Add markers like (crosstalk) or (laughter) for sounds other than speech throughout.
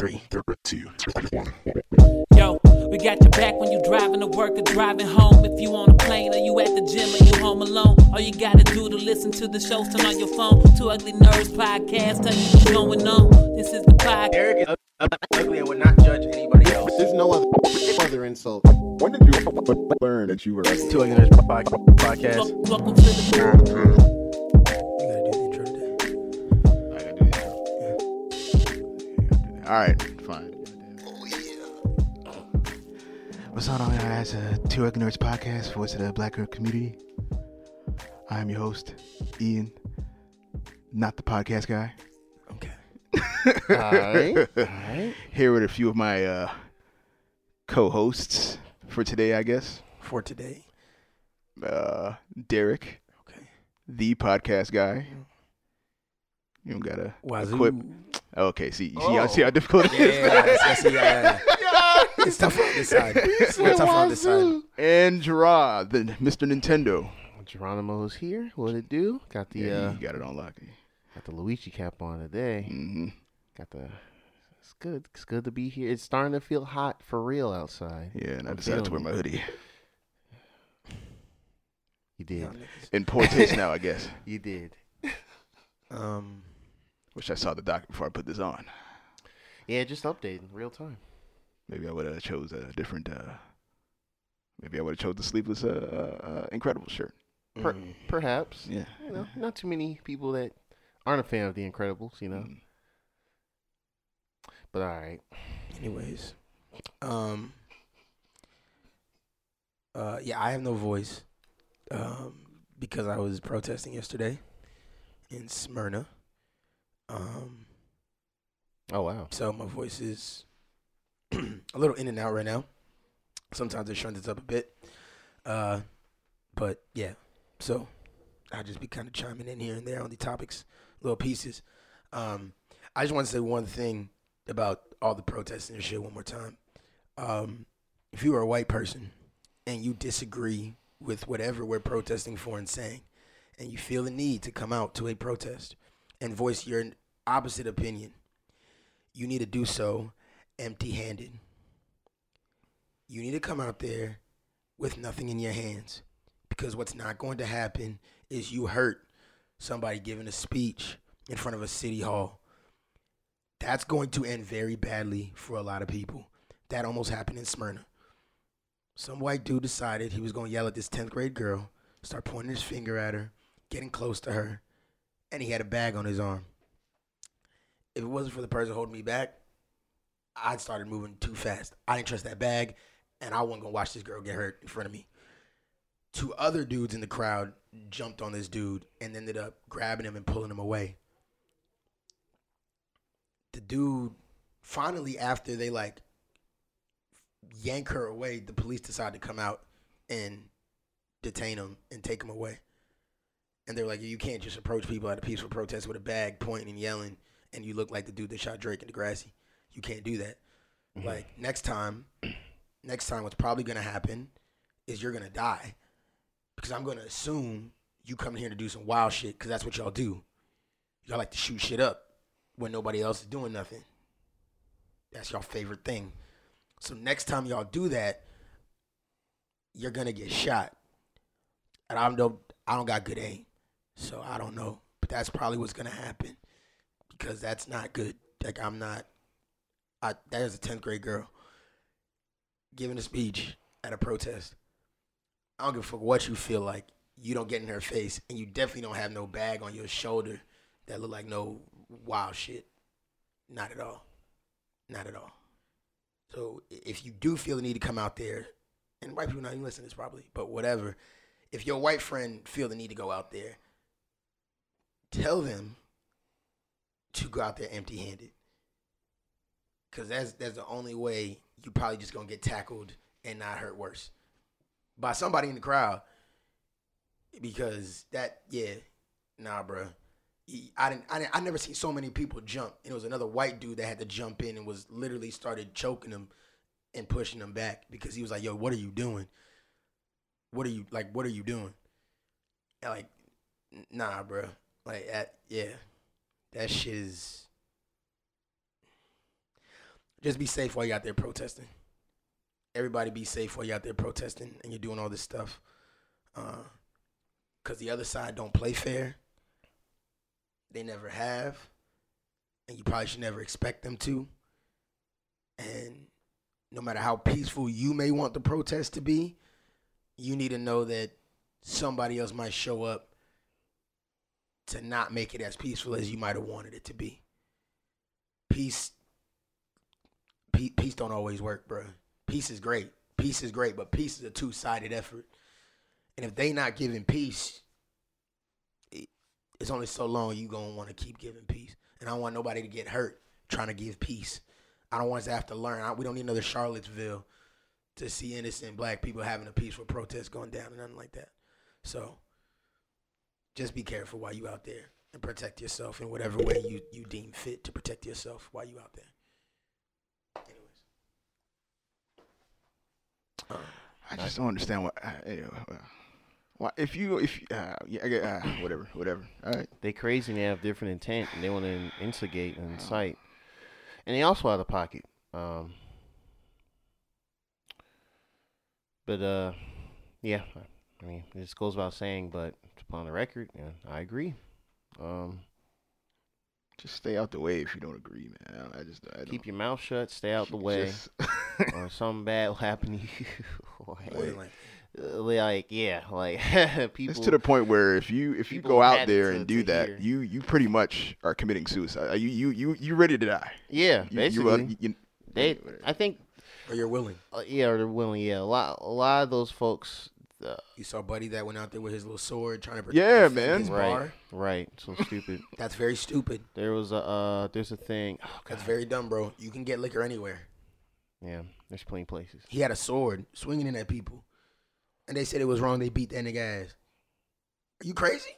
Three, two, one. Yo, we got your back when you're driving to work or driving home. If you on a plane or you at the gym or you home alone, all you gotta do to listen to the shows, turn on your phone. Two Ugly Nerds podcast, tell you what's going on. This is the podcast. Eric is ugly and would not judge anybody else. There's no other other insult. When did you learn that you were ugly? Two Ugly Nerds podcast. Welcome to the. You All right, fine. What's going on, guys? Uh, Two Ugly Nerds podcast, voice of the Black Girl community. I'm your host, Ian, not the podcast guy. Okay. (laughs) Alright, Here with a few of my uh, co-hosts for today, I guess. For today. Uh, Derek, Okay. the podcast guy. You don't gotta Wazoo. equip. Okay, see, see, how, Oh. see how difficult it is. Yeah, yeah, yeah, see, yeah, yeah. (laughs) It's tough on this side. (laughs) It's tough on this side. And Gerard, the Mr. Nintendo. Geronimo's here. What it do? Got the Yeah, uh, you got it on lock. got the Luigi cap on today. Mm-hmm. Got the. It's good. It's good to be here. It's starting to feel hot for real outside. Yeah, and I I'm decided to wear my hoodie. You did. In poor taste now, I guess. You did. (laughs) Um, Wish I saw the doc before I put this on. Yeah, just updating real time. Maybe I would have chose a different. uh Maybe I would have chose the sleeveless uh, uh, uh, Incredible shirt. Per- mm. perhaps. Yeah. You know, not too many people that aren't a fan of The Incredibles. You know. Mm. But all right. Anyways, um, uh, yeah, I have no voice, um, because I was protesting yesterday in Smyrna. Um, Oh wow. so my voice is (clears throat) a little in and out right now. Sometimes it shunts up a bit, uh, but yeah. So I'll just be kind of chiming in here and there on the topics, little pieces. Um, I just want to say one thing about all the protesting and shit one more time. Um, if you are a white person and you disagree with whatever we're protesting for and saying, and you feel the need to come out to a protest and voice your opposite opinion, you need to do so empty handed. You need to come out there with nothing in your hands because what's not going to happen is you hurt somebody giving a speech in front of a city hall. That's going to end very badly for a lot of people. That almost happened in Smyrna. Some white dude decided he was going to yell at this 10th grade girl, start pointing his finger at her, getting close to her, and he had a bag on his arm. If it wasn't for the person holding me back, I started moving too fast. I didn't trust that bag, and I wasn't gonna watch this girl get hurt in front of me. Two other dudes in the crowd jumped on this dude and ended up grabbing him and pulling him away. The dude finally, after they like yank her away, the police decided to come out and detain him and take him away. And they're like, you can't just approach people at a peaceful protest with a bag, pointing and yelling, and you look like the dude that shot Drake in Degrassi. You can't do that. Mm-hmm. Like next time, next time, what's probably gonna happen is you're gonna die because I'm gonna assume you come here to do some wild shit because that's what y'all do. Y'all like to shoot shit up when nobody else is doing nothing. That's y'all favorite thing. So next time y'all do that, you're gonna get shot. And I don't I don't got good aim. So I don't know. But that's probably what's gonna happen. Because that's not good. Like I'm not I that is a tenth grade girl giving a speech at a protest. I don't give a fuck what you feel like. You don't get in her face, and you definitely don't have no bag on your shoulder that look like no wild shit. Not at all. Not at all. So if you do feel the need to come out there, and white people not even listen to this probably, but whatever. If your white friend feel the need to go out there, tell them to go out there empty handed. Cause that's that's the only way you probably just gonna get tackled and not hurt worse by somebody in the crowd. Because that, yeah, nah, bro. I didn't, I didn't, I never seen so many people jump. And it was another white dude that had to jump in and was literally started choking him and pushing him back because he was like, "Yo, what are you doing? What are you like? What are you doing?" And like, nah, bro. Like, at, yeah, that shit is. just be safe while you're out there protesting. Everybody be safe while you're out there protesting and you're doing all this stuff. Uh, Cause the other side don't play fair. They never have. And you probably should never expect them to. And no matter how peaceful you may want the protest to be, you need to know that somebody else might show up to not make it as peaceful as you might have wanted it to be. Peace, pe- peace don't always work, bro. Peace is great. Peace is great, but peace is a two-sided effort. And if they not giving peace, it, it's only so long you gonna want to keep giving peace. And I don't want nobody to get hurt trying to give peace. I don't want us to have to learn. I, we don't need another Charlottesville to see innocent black people having a peaceful protest going down and nothing like that. So just be careful while you out there and protect yourself in whatever way you, you deem fit to protect yourself while you out there. Anyways. I just don't understand what. Uh, anyway, uh, why if you if uh, yeah I get, uh, whatever whatever. All right. They crazy and they have different intent and they want to instigate and incite. And they also out of pocket. Um, but uh, yeah, I mean, this goes without saying, but upon the record, yeah, I agree. Um, Just stay out the way if you don't agree, man. I, don't- I just I don't, keep your mouth shut, stay out the way, just- (laughs) or something bad will happen to you. (laughs) like, More than likely. uh, like, yeah, like (laughs) people. it's to the point where if you if you go out there to- and do that, hear. you you pretty much are committing suicide. Uh, You you you you ready to die. yeah, You, basically, you, uh, you, they. I think, Or you're willing. uh, yeah, or they're willing. Yeah, a lot, a lot of those folks. Uh, You saw Buddy that went out there with his little sword trying to protect Yeah, defend man. his right, bar. right. So stupid. (laughs) That's very stupid. There was a uh, there's a thing. Oh, That's very dumb, bro. You can get liquor anywhere. Yeah, there's plenty of places. He had a sword swinging in at people, and they said it was wrong. They beat that nigga ass. Are you crazy?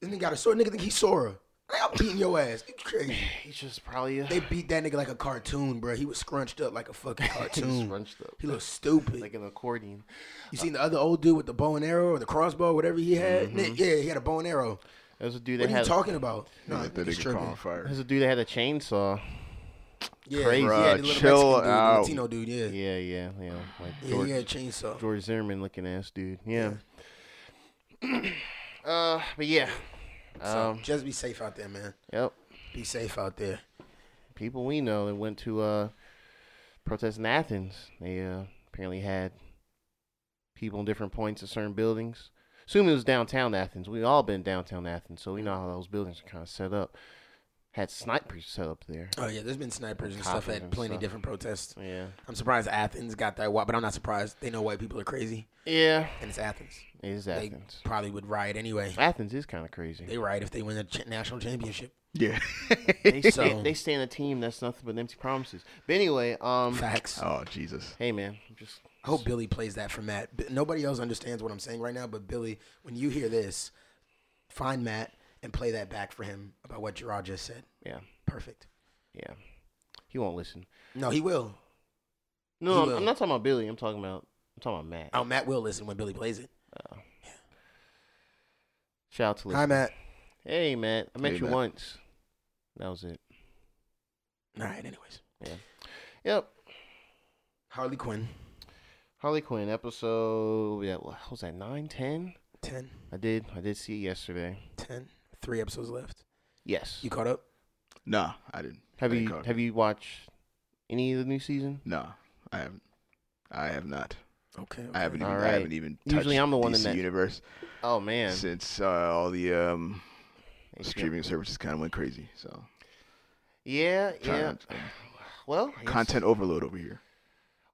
This nigga got a sword. Nigga think he's Sora. Like, I'm beating your ass. You crazy? He's just probably a, They beat that nigga like a cartoon, bro. He was scrunched up like a fucking he's (laughs) cartoon. scrunched up he looked stupid. like an accordion. you seen the other old dude with the bow and arrow or the crossbow, whatever he had? Ni- Yeah, he had a bow and arrow. There's a dude What that are you talking about? No, let that he's nigga tripping. call on fire. There's a dude that had a chainsaw. Yeah, Crazy. Yeah, Bruh, the chill dude, out. Latino dude. Yeah, Yeah, yeah, yeah. Like yeah, George, he had a chainsaw. George Zimmerman looking ass dude. Yeah. (clears throat) uh, but yeah. So Um. just be safe out there, man. Yep. Be safe out there. People we know that went to uh protest in Athens. They uh apparently had people in different points of certain buildings. Assume it was downtown Athens. We all been downtown Athens, so we know how those buildings are kind of set up. Had snipers set up there. Oh yeah, there's been snipers and stuff at and plenty stuff. different protests. Yeah. I'm surprised Athens got that, wi- but I'm not surprised. They know white people are crazy, Yeah. and it's Athens. It is They Athens. probably would riot anyway. Athens is kind of crazy. They riot if they win the ch- national championship. Yeah. (laughs) They, So- stand, they stand a team that's nothing but empty promises. But anyway, um, Facts. oh Jesus. hey man, I'm just I hope Billy plays that for Matt. Nobody else understands what I'm saying right now, but Billy, when you hear this, find Matt and play that back for him about what Gerard just said. yeah, Perfect. yeah. He won't listen. No, he will. No, He I'm, will. I'm not talking about Billy. I'm talking about I'm talking about Matt. Oh, Matt will listen when Billy plays it. Yeah. Shout out to Liz. Hi. Matt. Hey Matt, I met Hey, you Matt. once. That was it. All right. Anyways, Yeah. Yep. Harley Quinn, Harley Quinn episode. Yeah, what was that? Nine, ten? 10, I did. I did see it yesterday. 10, three episodes left. Yes. You caught up? Nah, I didn't. have I didn't you have you watched any of the new season? No, I haven't. I have not. Okay. I haven't even. All I haven't even. Touched Usually I'm the one in DC that- universe Oh man. since uh, all the um, streaming services kind of went crazy. So Yeah, yeah. to- Well, content overload over here.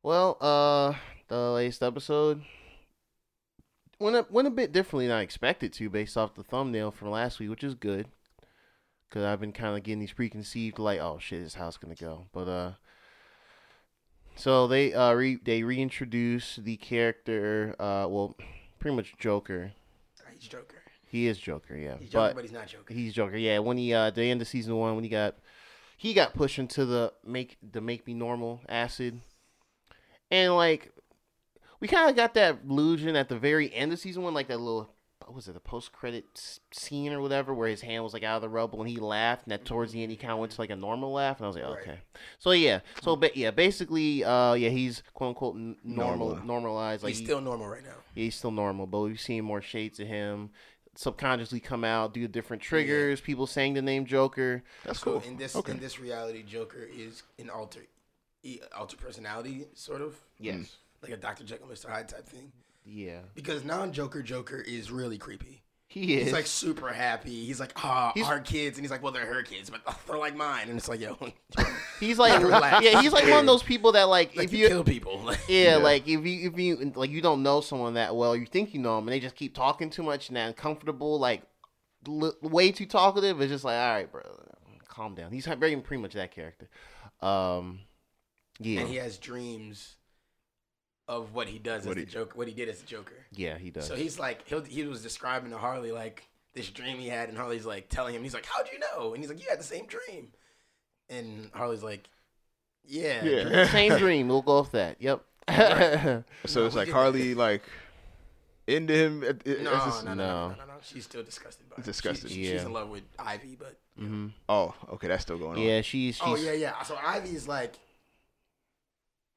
Well, uh, the latest episode went a, went a bit differently than I expected to, based off the thumbnail from last week, which is good. Cause I've been kind of getting these preconceived, like, oh shit, this is gonna go. But uh, so they uh re- they reintroduce the character, uh, well, pretty much Joker. He's Joker. He is Joker, yeah, He's Joker, but but he's not Joker. He's Joker. Yeah, when he uh, at the end of season one, when he got he got pushed into the make the make me normal acid, and like we kind of got that illusion at the very end of season one, like that little what was it the post credit scene or whatever where his hand was like out of the rubble and he laughed and that towards the end he kind of went to like a normal laugh and I was like Right. okay so yeah so but yeah basically uh yeah he's quote unquote n- normal Normal. normalized like He's he- still normal right now. yeah, he's still normal but we've seen more shades of him subconsciously come out do different triggers people saying the name Joker That's cool. in this Okay. in this reality, Joker is an alter, alter personality, sort of yes like a Doctor Jekyll, Mister Hyde type thing. yeah Because non-Joker Joker is really creepy. he is He's like super happy. He's like, ah, He's- our kids, and he's like, well, they're her kids, but (laughs) they're like mine, and it's like, yo, (laughs) he's like (laughs) yeah he's like one of those people that like, like if you you kill people. Yeah, Yeah. like if you if you like you don't know someone that well, you think you know them, and they just keep talking too much and they're uncomfortable, like l- way too talkative. It's just like, all right, bro, calm down. He's very pretty much that character. Um, yeah, and he has dreams of what he does What as he- the Joker, what he did as the Joker. yeah, he does. So he's like, he he was describing to Harley like this dream he had, and Harley's like telling him, he's like, how'd you know? And he's like, you had the same dream. And Harley's like, yeah, Yeah. (laughs) Same dream. We'll go off that. Yep. (laughs) So No, it's like did- Harley like into him. Uh, uh, it, it, No, it's just- no, no, no, no. no, no, no. She's still disgusted by it. Disgusted. She- she- She's in love with Ivy, but hmm Oh, okay, that's still going on. Yeah, she's oh, she's oh yeah, yeah. So Ivy's like,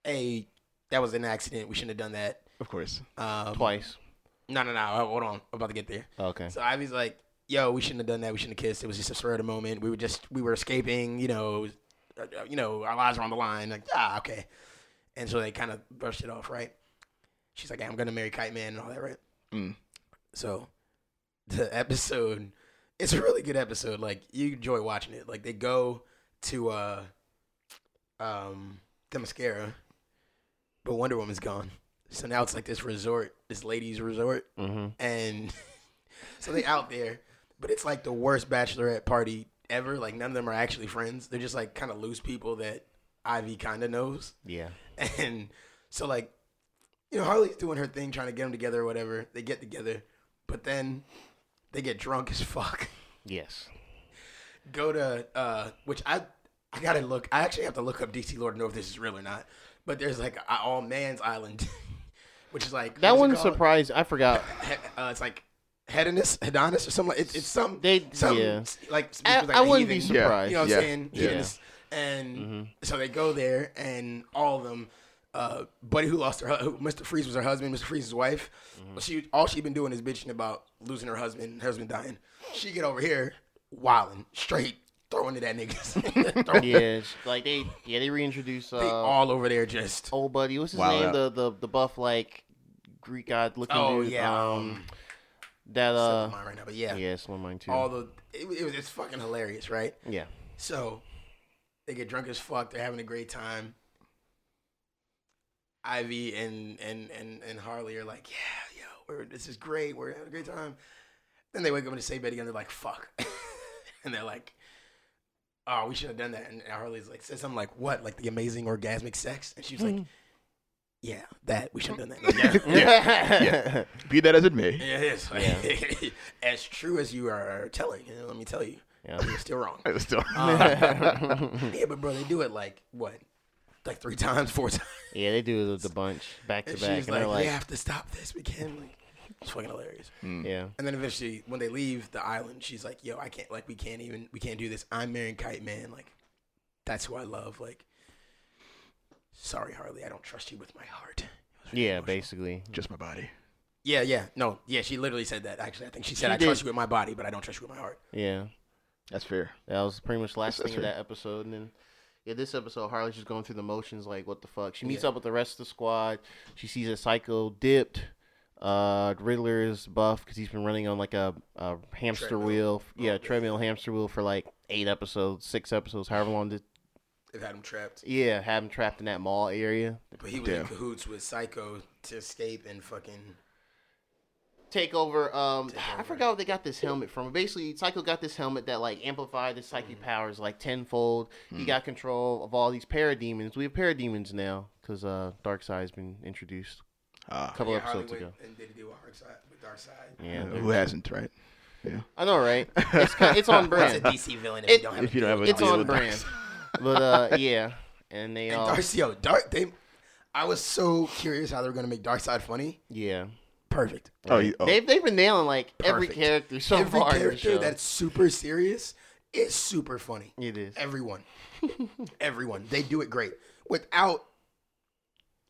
hey, that was an accident. We shouldn't have done that. of course. Um, twice. No, no, no. Hold on. I'm about to get there. Okay. So Ivy's like, yo, we shouldn't have done that. We shouldn't have kissed. It was just a spur of the moment. We were just, we were escaping. You know, was, uh, uh, you know, our lives were on the line. Like, ah, okay. And so they kind of brushed it off, right? She's like, I'm gonna marry Kite Man and all that, right? Mm. So (laughs) the episode, it's a really good episode. Like you enjoy watching it. Like they go to uh, um, the mascara, but Wonder Woman's gone. So now it's like this resort, this ladies' resort hmm and (laughs) so they out there, but it's like the worst bachelorette party ever. Like none of them are actually friends. They're just like kind of loose people that Ivy kind of knows, Yeah. and so like you know Harley's doing her thing, trying to get them together or whatever. They get together, but then they get drunk as fuck. Yes. Go to uh, which I I gotta look. I actually have to look up DC lore to know if this is real or not. But there's like all man's island, (laughs) which is like That one surprised. I forgot. uh, it's like hedonist, hedonist or something. Like, it's it's some They- some yeah. like, I, like I a wouldn't be surprised. You know what Yeah. I'm saying? Yeah. Hedonist. And Mhm. so they go there, and all of them. Uh, Buddy who lost her, hu- who, Mr. Freeze was her husband. Mr. Freeze's wife. Mm-hmm. She all she been doing is bitching about losing her husband, her husband dying. She get over here, wilding straight, throwing (laughs) it at niggas. Throwing- yeah, it's like they yeah they reintroduce uh, they all over there just. old buddy. What's his Wild name? out. The the the buff like Greek god looking Oh dude. yeah, Um, um, that uh my mind right now, but yeah, yeah, it's one of mine too. all the it, it was it's fucking hilarious, right? yeah. So they get drunk as fuck. They're having a great time. Ivy and and and and Harley are like, yeah, yo, we're this is great. We're having a great time. Then they wake up in the same bed again. They're like, fuck, (laughs) and they're like, oh, we should have done that. And Harley's like, says something like, what, like the amazing orgasmic sex? And she's like, mm-hmm. yeah, that we should have done that. Like, yeah. yeah. (laughs) Be that as it may. Yeah, it is. (laughs) as true as you are telling, you know, let me tell you, Yeah. you're still wrong. (laughs) I was still. Um, yeah, but bro, they do it like what, like three times, four times. yeah, they do it with a bunch back to And back, she's and like, they're like, "We have to stop this. We can't." Like, it's fucking hilarious. Mm. yeah, And then eventually, when they leave the island, she's like, "Yo, I can't. Like, we can't even. We can't do this. I'm marrying Kite Man. Like, that's who I love. Like, sorry, Harley, I don't trust you with my heart." Really yeah, emotional. basically. Just my body. Yeah, yeah, no, yeah. She literally said that. Actually, I think she said, She "I trust you with my body, but I don't trust you with my heart." Yeah, That's fair. that was pretty much the last That's- thing of that episode, and then. Yeah, this episode, Harley's just going through the motions, like what the fuck. She meets Yeah. up with the rest of the squad. She sees a Psycho dipped. Uh, Riddler is buff because he's been running on like a, a hamster Treadmill. wheel. Oh, Yeah, yeah. treadmill hamster wheel for like eight episodes, six episodes, however long. Did, They've had him trapped, yeah, have him trapped in that mall area. but he was in cahoots with Psycho to escape and fucking. take over. Um, Take I forgot what they got this helmet from. Basically, Psycho got this helmet that like amplified his psychic Mm-hmm. powers like tenfold. He got control of all these parademons. We have parademons now because uh, Darkseid's been introduced Ah, a couple yeah, Harley episodes went ago. and did do a hard side with Darkseid. Yeah, who hasn't, right? Yeah. I know, right? (laughs) It's ki- it's on What's a brand. DC villain if It- you don't have If a you don't deal have a with It's deal on with brand. But uh, (laughs) yeah, and they And all Darcy, yo, Dark. They, I was so curious how they were gonna make Darkseid funny. yeah. perfect. Oh, you- oh. they've they've been nailing like every character so Every far. in the character show. that's super serious is super funny. it is. Everyone, (laughs) everyone, they do it great without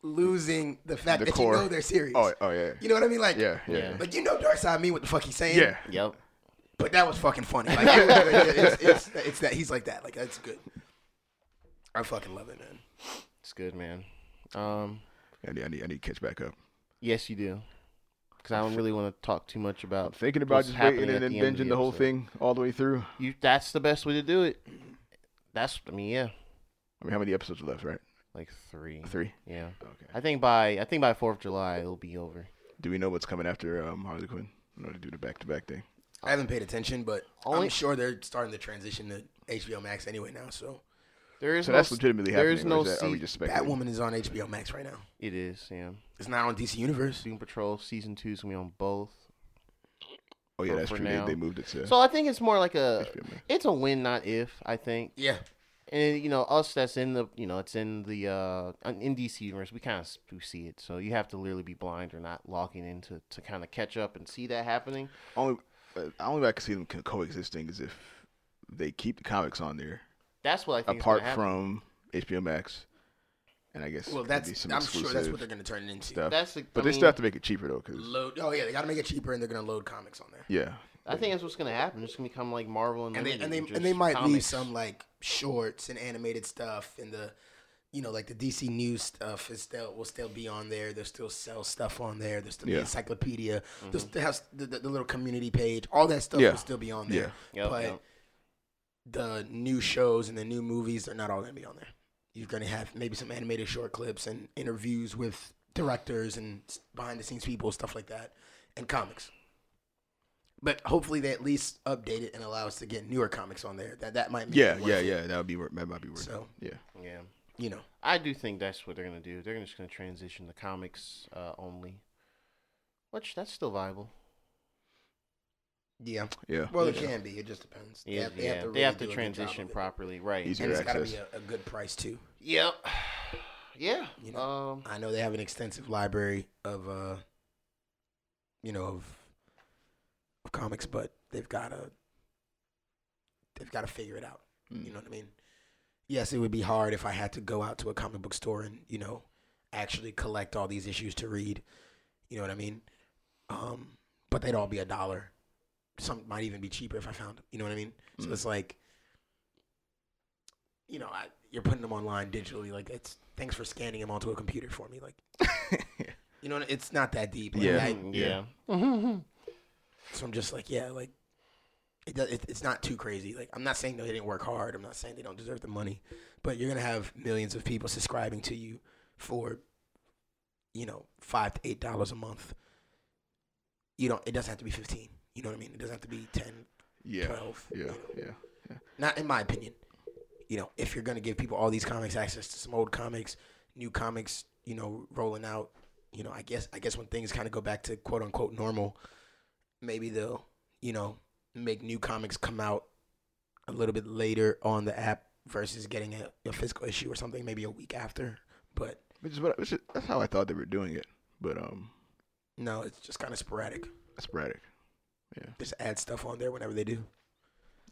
losing the fact The that core. you know they're serious. Oh, oh yeah. You know what I mean? Like, Yeah, yeah. Yeah. like you know, Darkseid mean what the fuck he's saying. Yeah. Yep. but that was fucking funny. Like, (laughs) it's, it's, it's that he's like that. Like that's good. I fucking love it, man. It's good, man. Um, I need, I need, I need to catch back up. yes, you do. Because I don't really want to talk too much I'm about thinking about just waiting and then the end of binging the the whole thing all the way through. you. That's the best way to do it. That's. I mean, yeah, I mean, how many episodes are left? Right, like three. three. Yeah. Okay. I think by I think by Fourth of July it'll be over. Do we know what's coming after um, Harley Quinn? I know to do the back to back thing. I haven't paid attention, but Only- I'm sure they're starting to transition to HBO Max anyway now. So There is So no that's s- legitimately there happening. is or no is that, are we se- just speculating? Batwoman is on HBO Max right now. It is. Yeah. It's not on DC Universe. Doom Patrol season two is gonna be on both. Oh yeah, for- that's for true. now. They, they moved it to So I think it's more like a. HBO Max. It's a win, not if. I think. Yeah, and you know us that's in the you know it's in the uh in DC universe we kind of do see it so you have to literally be blind or not logging in to, to kind of catch up and see that happening Only, uh, only way I can see them coexisting is if they keep the comics on there, that's what I think apart gonna from HBO Max, and I guess well, maybe that's some I'm sure that's what they're gonna turn it into. stuff. that's the, but I they mean, still have to make it cheaper though, because Load. Oh yeah, they gotta make it cheaper, and they're gonna load comics on there. yeah, I think that's what's gonna happen it's gonna become like Marvel and and they and they and they just might leave some like shorts and animated stuff and the you know like the DC news stuff is still will still be on there. They'll still sell stuff on there. There's still the Yeah. encyclopedia. Mm-hmm. There's still has the, the, the little community page. All that stuff Yeah. will still be on there. Yep, but yep. the new shows and the new movies are not all gonna be on there. You're gonna have maybe some animated short clips and interviews with directors and behind the scenes people, stuff like that, and comics. But hopefully they at least update it and allow us to get newer comics on there. That that might make yeah, it worth yeah, yeah. That would be that might be worth. So it. Yeah, yeah you know, I do think that's what they're gonna do they're just gonna transition the comics uh, only which that's still viable yeah. yeah. Well, it Yeah. can be. It just depends. yeah, have- yeah. really they have to do a good job transition properly right Easy. and Easier it's got to be a, a good price too. yep (sighs) yeah You know, um I know they have an extensive library of, uh, you know, of, of comics, but they've got to they've got to figure it out. Mm. You know what I mean? Yes, it would be hard if I had to go out to a comic book store and you know actually collect all these issues to read. You know what I mean? Um, but they'd all be a dollar. Some might even be cheaper if I found them. You know what I mean? So Mm. it's like, you know, I, you're putting them online digitally. Like it's thanks for scanning them onto a computer for me. Like (laughs) you know, it's not that deep. Like, Yeah. I- Mm, yeah so I'm just like, yeah, like it, does, it it's not too crazy. Like I'm not saying they didn't work hard. I'm not saying they don't deserve the money, but you're gonna have millions of people subscribing to you for, you know, five to eight dollars a month. You don't. It doesn't have to be fifteen. You know what I mean? It doesn't have to be 10, yeah, 12. yeah, you know? yeah. Not in my opinion. You know, if you're gonna give people all these comics access to some old comics, new comics, you know, rolling out, you know, I guess I guess when things kind of go back to quote unquote normal, maybe they'll, you know, make new comics come out a little bit later on the app versus getting a, a physical issue or something, maybe a week after. But Which is what which is, that's how I thought they were doing it, but um, no, it's just kind of sporadic. sporadic. Yeah, Just add stuff on there whenever they do.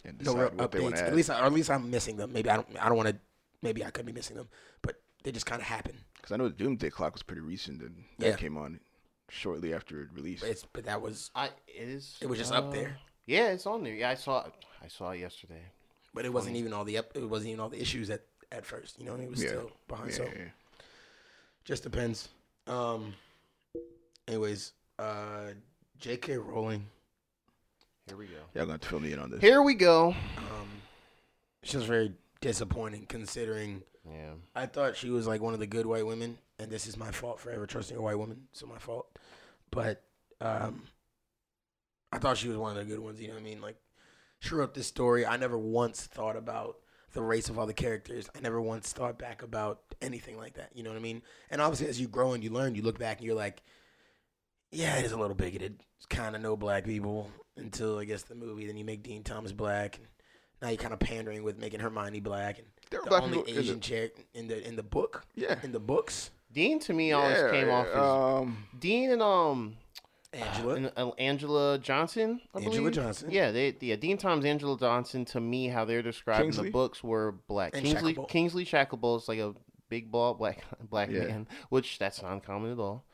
and No real decide what they want updates. At least, or at least I'm missing them. Maybe I don't. I don't want to. Maybe I could be missing them, but they just kind of happen. Because I know the Doomsday Clock was pretty recent, and Yeah. that came on shortly after it released. But it's but that was I it is. It was just uh, up there. Yeah, it's on there. Yeah, I saw it. I saw it yesterday. But it wasn't even all the up. It wasn't even all the issues at at first. You know, it was Yeah. still behind. yeah, So yeah, yeah. just depends. Um. Anyways, uh, J.K. Rowling. Here we go. Y'all gonna have fill me in on this. Here we go. Um, it's just very disappointing considering Yeah. I thought she was like one of the good white women, and this is my fault for ever trusting a white woman. So my fault. But um, I thought she was one of the good ones. You know what I mean? Like she wrote this story. I never once thought about the race of all the characters. I never once thought back about anything like that. You know what I mean? And obviously, as you grow and you learn, you look back and you're like, yeah, it is a little bigoted. It's kind of no black people until I guess the movie. Then you make Dean Thomas black. And now you're kind of pandering with making Hermione black and There the only people in the- Asian chick in the in the book. Yeah. In the books. Dean to me always Yeah, came off as Um, Dean and um Angela. and, uh, Angela Johnson. I Angela believe. Johnson. Yeah, they yeah Dean Thomas Angela Johnson. To me, how they're described in the books were black. And Kingsley Shacklebolt. Kingsley Shacklebolt is like a big bald black (laughs) black Yeah. man, which that's not uncommon at all.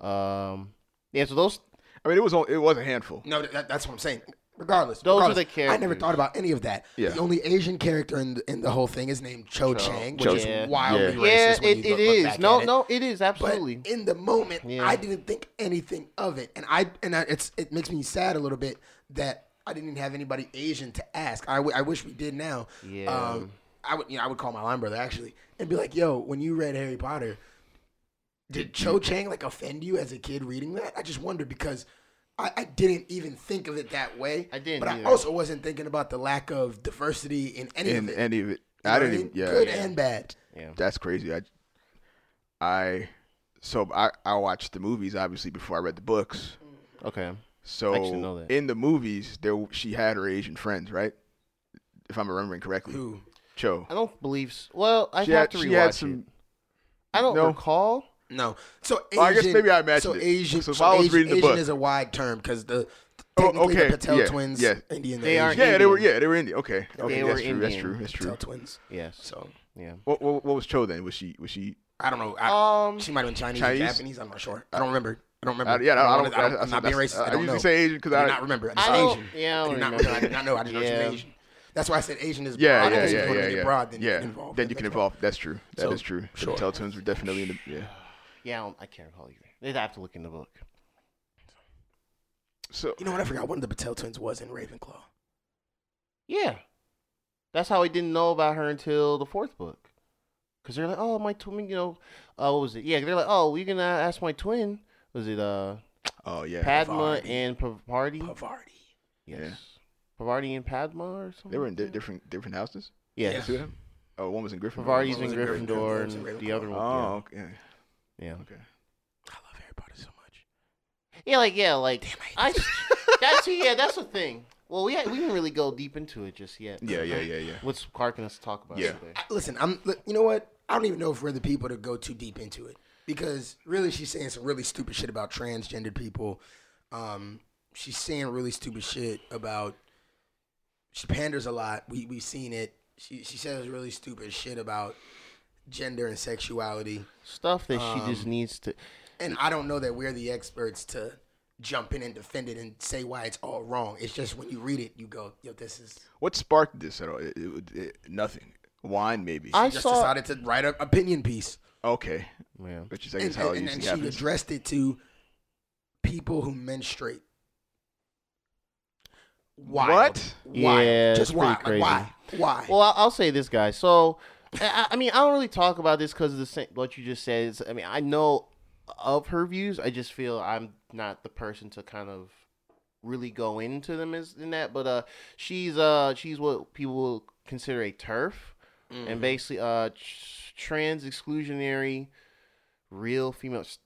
Um, yeah, so those I mean, it was on, it was a handful. No, that, that's what I'm saying. Regardless, Those are regardless, the I never thought about any of that. Yeah. The only Asian character in the, in the whole thing is named Cho, Cho. Chang, which Chang. is Yeah. wildly Yeah. racist. yeah, when it, you it look, look back No, at it. no, it is But absolutely. in the moment, Yeah. I didn't think anything of it, and I and I, it's it makes me sad a little bit that I didn't even have anybody Asian to ask. I, w- I wish we did now. Yeah. Um, I would you know I would call my line brother actually and be like, "Yo, when you read Harry Potter, did Cho Chang like offend you as a kid reading that?" I just wonder because. I, I didn't even think of it that way. I didn't but I also wasn't thinking about the lack of diversity in any In of it. any of it, You I what didn't. mean? Even, yeah, good yeah. and bad. yeah. that's crazy. I, I, so I I watched the movies obviously before I read the books. Okay. So know that. in the movies, there she had her Asian friends, right? If I'm remembering correctly, Who? Cho. I don't believe. s Well, I have had- to she rewatch had some- it. I don't No. recall. No. So Asian, Well, I guess maybe I imagined so it. Asian, So so, if I was Asian, reading the Asian book- is a wide term because the Oh, technically okay, the Patel yeah, twins, yeah. Indian, They are Yeah, they were. Indian. Yeah, they were Indian. Okay, okay, They that's were true. That's true. That's true. Patel true. twins. Yes. So Yeah. What, what, what was Cho then? Was she was she? I don't know. I, Um. she might have been Chinese, Chinese? or Japanese. I'm not sure. I don't remember. I don't I, remember. yeah, I don't. I wanna- don't, I, I'm not being racist. I, I, don't usually know. say Asian because I I do not remember. I just I Asian. yeah, I I don't do not remember. remember. I did not know. I just know she was Asian. That's why I said Asian is Yeah, broad. yeah, yeah, if you yeah, yeah. broad, then yeah. involve. Then you can involve. That's true. That So, is true. sure. The Patel twins were definitely in the. Yeah. Yeah, I, don't, I can't recall either. They'd have to look in the book. So You know what? I forgot one of the Patel twins was in Ravenclaw. Yeah. That's how I didn't know about her until the fourth book. Because they're like, oh, my twin, you know, uh, what was it? Yeah, they're like, oh, you can uh, ask my twin. Was it uh, Oh yeah. Padma Pavarti. and Pavarti? Pavarti. yes. Pavarti and Padma or something? They were in di- different different houses. Yes. Yeah. Two of them. Oh, one was in Gryffindor. Pavarti's in in Gryffindor, Gryffindor, one and the other one. Oh, okay. Yeah. yeah. Okay. I love Harry Potter so much. Yeah, like, yeah, like, Damn, I, I hate (laughs) that's, yeah, that's the thing. Well, we, we didn't really go deep into it just yet. Yeah, yeah, yeah, yeah. What's sparking us to talk about Yeah. today? I- listen, I'm. You know what? I don't even know if we're the people to go too deep into it because really, she's saying some really stupid shit about transgendered people. Um, she's saying really stupid shit about. She panders a lot. We we've seen it. She she says really stupid shit about gender and sexuality, Stuff that she just Um, needs to. and I don't know that we're the experts to jump in and defend it and say why it's all wrong. It's just when you read it, you go, "Yo, this is." What sparked this at all? It, it, it, nothing. Wine, maybe. I Just saw. decided to write an opinion piece. okay. Yeah. Which is I and, guess how and- it and usually she addressed it to people who menstruate. Why? What? Why? Yeah, Just why? pretty Like, why? Why? Well, I'll, I'll say this, guys. So, I, I mean, I don't really talk about this because of the same, what you just said. I mean, I know of her views. I just feel I'm not the person to kind of really go into them as in that. But uh, she's uh, she's what people will consider a TERF, Mm-hmm. and basically uh, tr- trans exclusionary, real females.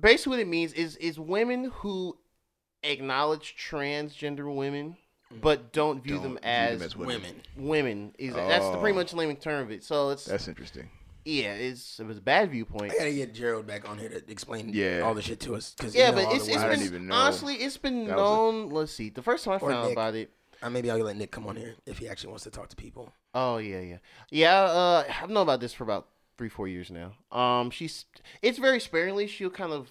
Basically, what it means is is women who acknowledge transgender women. But don't view Don't them view as, them as women. women is that's the pretty Oh. much layman term of it. So it's That's interesting. yeah, it's it was a bad viewpoint. I gotta get Gerald back on here to explain Yeah. all the shit to us. Cause Yeah, but all it's the it's I didn't been even know honestly it's been that was a- known. let's see, the first time I found out Nick. about it. Uh, maybe I'll let Nick come on here if he actually wants to talk to people. Oh yeah, yeah, yeah. Uh, I've known about this for about three, four years now. Um, she's it's very sparingly. She'll kind of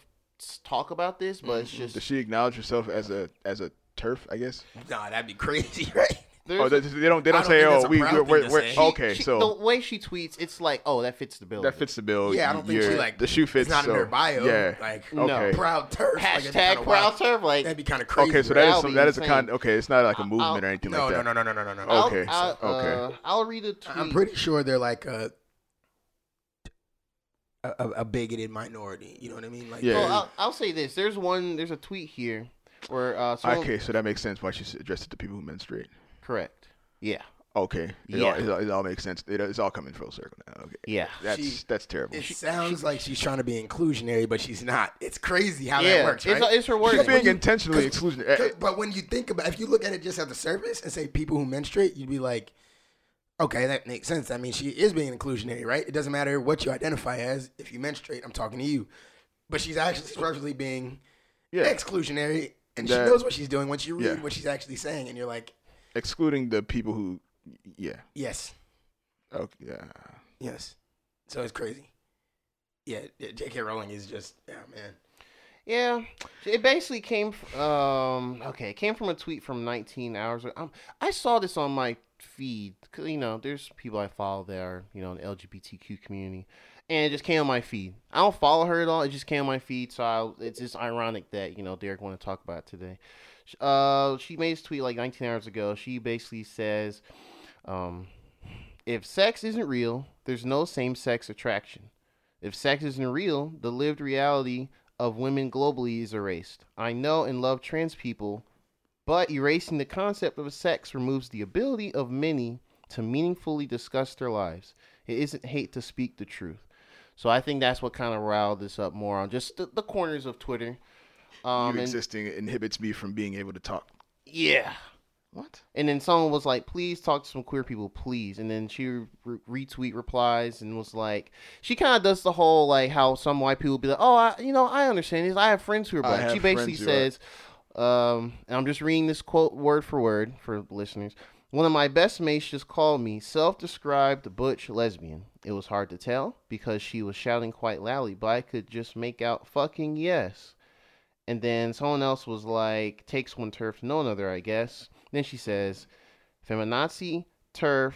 talk about this, but it's just. Does she acknowledge herself as a as a TERF? I guess. Nah, that'd be crazy, (laughs) right? Oh, they, they don't. They don't don't say, "Oh, we. We're, we're, we're say. okay." she- so the way she tweets, it's like, oh, that fits the bill. that fits the bill. Yeah, I don't think she You're- like the shoe fits. It's not so, in her bio. Yeah. like No. Okay. proud TERF. like, that'd be Hashtag kinda proud wild. TERF. Like That'd be kind of crazy. Okay, so that is some, that is a insane. kind. Okay, it's not like a I'll- movement or anything no, like no, that. no, no, no, no, no, no. I'll, Okay, I'll, okay. uh, I'll read a tweet. I'm pretty sure they're like a, a a a bigoted minority. You know what I mean? Like Yeah. Well, I'll, I'll say this. There's one. There's a tweet here where uh, someone, Okay, so that makes sense why she's addressed it to people who menstruate. correct. Yeah. Okay, it, Yeah. all, it, all, it all makes sense. It, it's all coming full circle now. Okay, Yeah. that's She- that's terrible. It sounds like she's trying to be inclusionary, but she's not. It's crazy how yeah. that works, it's, right? it's her word. She's Because when being you- intentionally 'cause- exclusionary. 'cause- But when you think about, if you look at it just at the surface and say people who menstruate, you'd be like, okay, that makes sense. I mean, she is being inclusionary, right? It doesn't matter what you identify as. If you menstruate, I'm talking to you. But she's actually purposely being Yeah, exclusionary, and That- she knows what she's doing when she read Yeah. what she's actually saying, and you're like, excluding the people who, yeah, yes, okay, yeah. yes. So it's crazy. Yeah, yeah, J.K. Rowling is just, yeah, man. Yeah, it basically came. f- Um, okay, it came from a tweet from 19 hours. Um, I saw this on my feed because you know, there's people I follow that are you know in the LGBTQ community, and it just came on my feed. I don't follow her at all. It just came on my feed, so I, it's just ironic that you know Derek want to talk about it today. Uh, she made this tweet like 19 hours ago. She basically says, um, if sex isn't real, there's no same-sex attraction. If sex isn't real, the lived reality of women globally is erased. I know and love trans people, but erasing the concept of sex removes the ability of many to meaningfully discuss their lives. It isn't hate to speak the truth. So I think that's what kind of riled this up more on just the, the corners of Twitter. Um, you and, existing inhibits me from being able to talk. yeah. What? And then someone was like, "Please talk to some queer people, please." And then she re- retweet replies and was like, she kind of does the whole like how some white people be like, "Oh, I, you know, I understand this. I have friends who are black." She basically says, um, and I'm just reading this quote word for word for listeners. One of my best mates just called me self-described butch lesbian. It was hard to tell because she was shouting quite loudly, but I could just make out fucking yes. And then someone else was like, takes one TERF know another, I guess. Then she says, feminazi, TERF,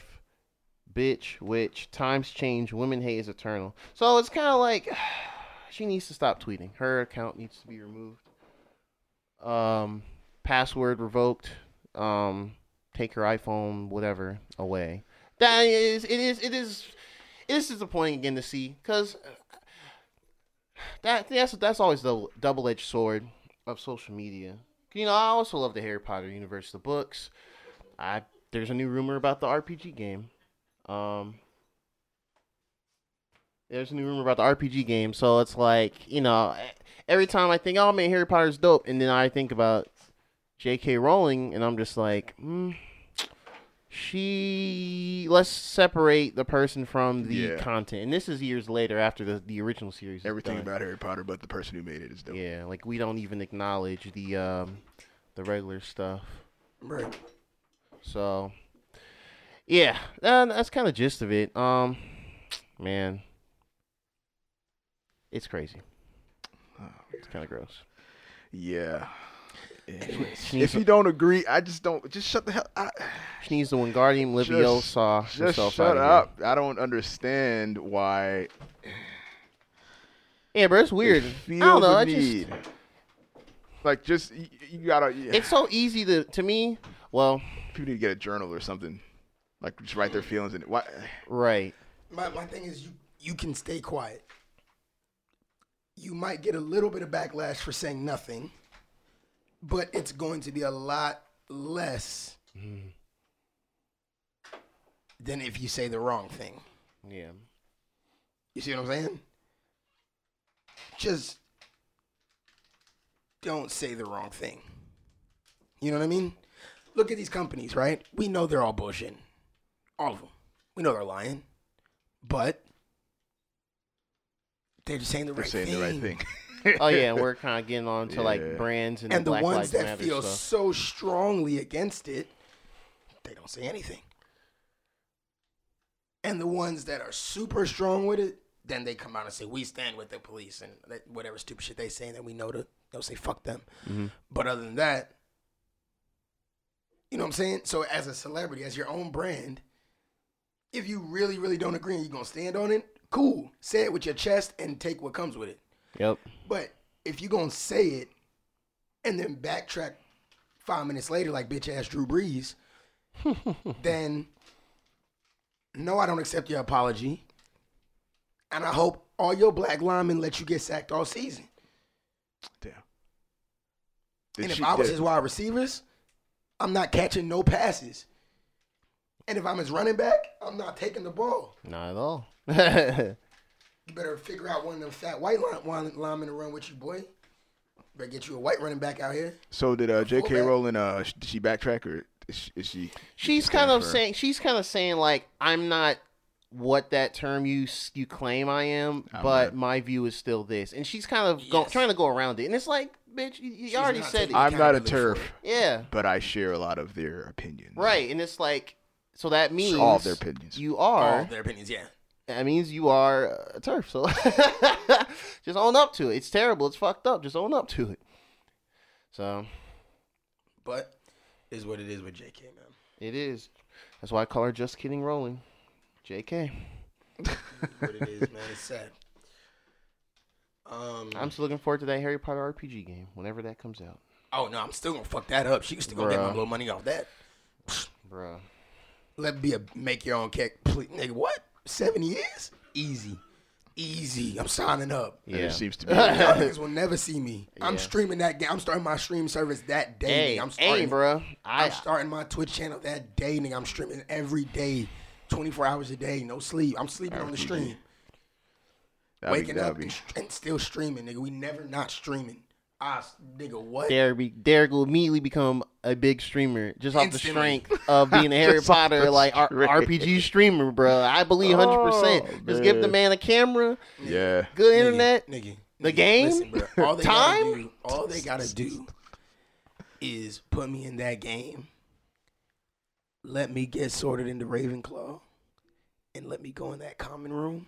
bitch, witch, times change, women hate is eternal. So it's kind of like (sighs) she needs to stop tweeting. Her account needs to be removed. Um, password revoked. Um, take her iPhone, whatever, away. That is, it is, it is, it is disappointing again to see because that that's that's always the double edged sword of social media. You know, I also love the Harry Potter universe, the books. I there's a new rumor about the RPG game. Um, there's a new rumor about the RPG game, so it's like you know, every time I think, oh man, Harry Potter's dope, and then I think about J.K. Rowling, and I'm just like, mm, she. Let's separate the person from the Yeah. content, and this is years later after the the original series. Everything done. about Harry Potter, but the person who made it is dope. Yeah, like we don't even acknowledge the um the regular stuff. Right. So yeah, that, that's kind of gist of it. Um, man, it's crazy. It's kind of gross. Yeah. She (laughs) If you don't agree, I just don't. Just shut the hell. I, (sighs) she needs the Wingardium Leviosa just herself shut out of up. I don't understand why. Here. Yeah, bro, it's weird. they I don't know. the I just. Like, just you, you gotta. yeah. it's so easy to to me. Well, people need to get a journal or something. Like, just write their feelings in it. Why? (sighs) right. My, my thing is, you, you can stay quiet. You might get a little bit of backlash for saying nothing, but it's going to be a lot less than if you say the wrong thing. Yeah. You see what I'm saying? Just don't say the wrong thing. You know what I mean? Look at these companies, right? We know they're all bullshit. All of them. We know they're lying. But they're just saying the They're right saying thing. the right thing. (laughs) (laughs) Oh yeah, and we're kind of getting on to Yeah. like brands and, And the Black ones Lives that Matter feel stuff. so strongly against it, they don't say anything. And the ones that are super strong with it, then they come out and say, "We stand with the police," and that- whatever stupid shit they say, then we know to they'll say, "Fuck them." Mhm. But other than that, you know what I'm saying? So as a celebrity, as your own brand, if you really, really don't agree and you're gonna stand on it, cool. Say it with your chest and take what comes with it. Yep. But if you're gonna say it and then backtrack five minutes later like bitch ass Drew Brees, (laughs) then no, I don't accept your apology. And I hope all your black linemen let you get sacked all season. Damn. Did and if she- I was did- his wide receivers, I'm not catching no passes. And if I'm his running back, I'm not taking the ball. Not at all. (laughs) You better figure out one of them fat white line, line, linemen to run with you, boy. Better get you a white running back out here. So did uh, J.K. fullback. Rowling? Uh, sh- did she backtrack or is she? Is she she's stand kind of firm? saying she's kind of saying like I'm not what that term you you claim I am, I'm but not. my view is still this. And she's kind of go, Yes. trying to go around it, and it's like, bitch, you, you already said it. I'm not a TERF, yeah, but I share a lot of their opinions. right. And it's like, so that means All of their opinions. You All are. of their opinions, yeah. That means you are a TERF. So (laughs) just own up to it. It's terrible. It's fucked up. Just own up to it. So But is what it is with JK, man. it is. That's why I call her just kidding rolling. JK. what it is, man. It's sad. Um. I'm still looking forward to that Harry Potter RPG game whenever that comes out. oh no, I'm still gonna fuck that up. She used to go get my little money off that. Bruh. Let be a make your own cake. Please, nigga, what? Seven years? Easy, easy. I'm signing up. Yeah. It seems to be. Y'all niggas will never see me. I'm Yeah. streaming that game. I'm starting my stream service that day. Hey. I'm hey, starting, bruh. I, I'm starting my Twitch channel that day, nigga. I'm streaming every day, 24 hours a day, no sleep. I'm sleeping on the stream, That'd be- waking that'd up be- and, and still streaming, nigga. We never not streaming. Ah, nigga, what? Derek, be, Derek will immediately become a big streamer just off the strength of being a (laughs) Harry Potter like R- RPG streamer, bro. I believe oh, hundred percent. Oh, Just give the man. man a camera, Yeah. good Nigga, internet. nigga. The nigga, game? listen, bro, (laughs) all they Time? Gotta do, all they gotta do is put me in that game. Let me get sorted into Ravenclaw, and let me go in that common room.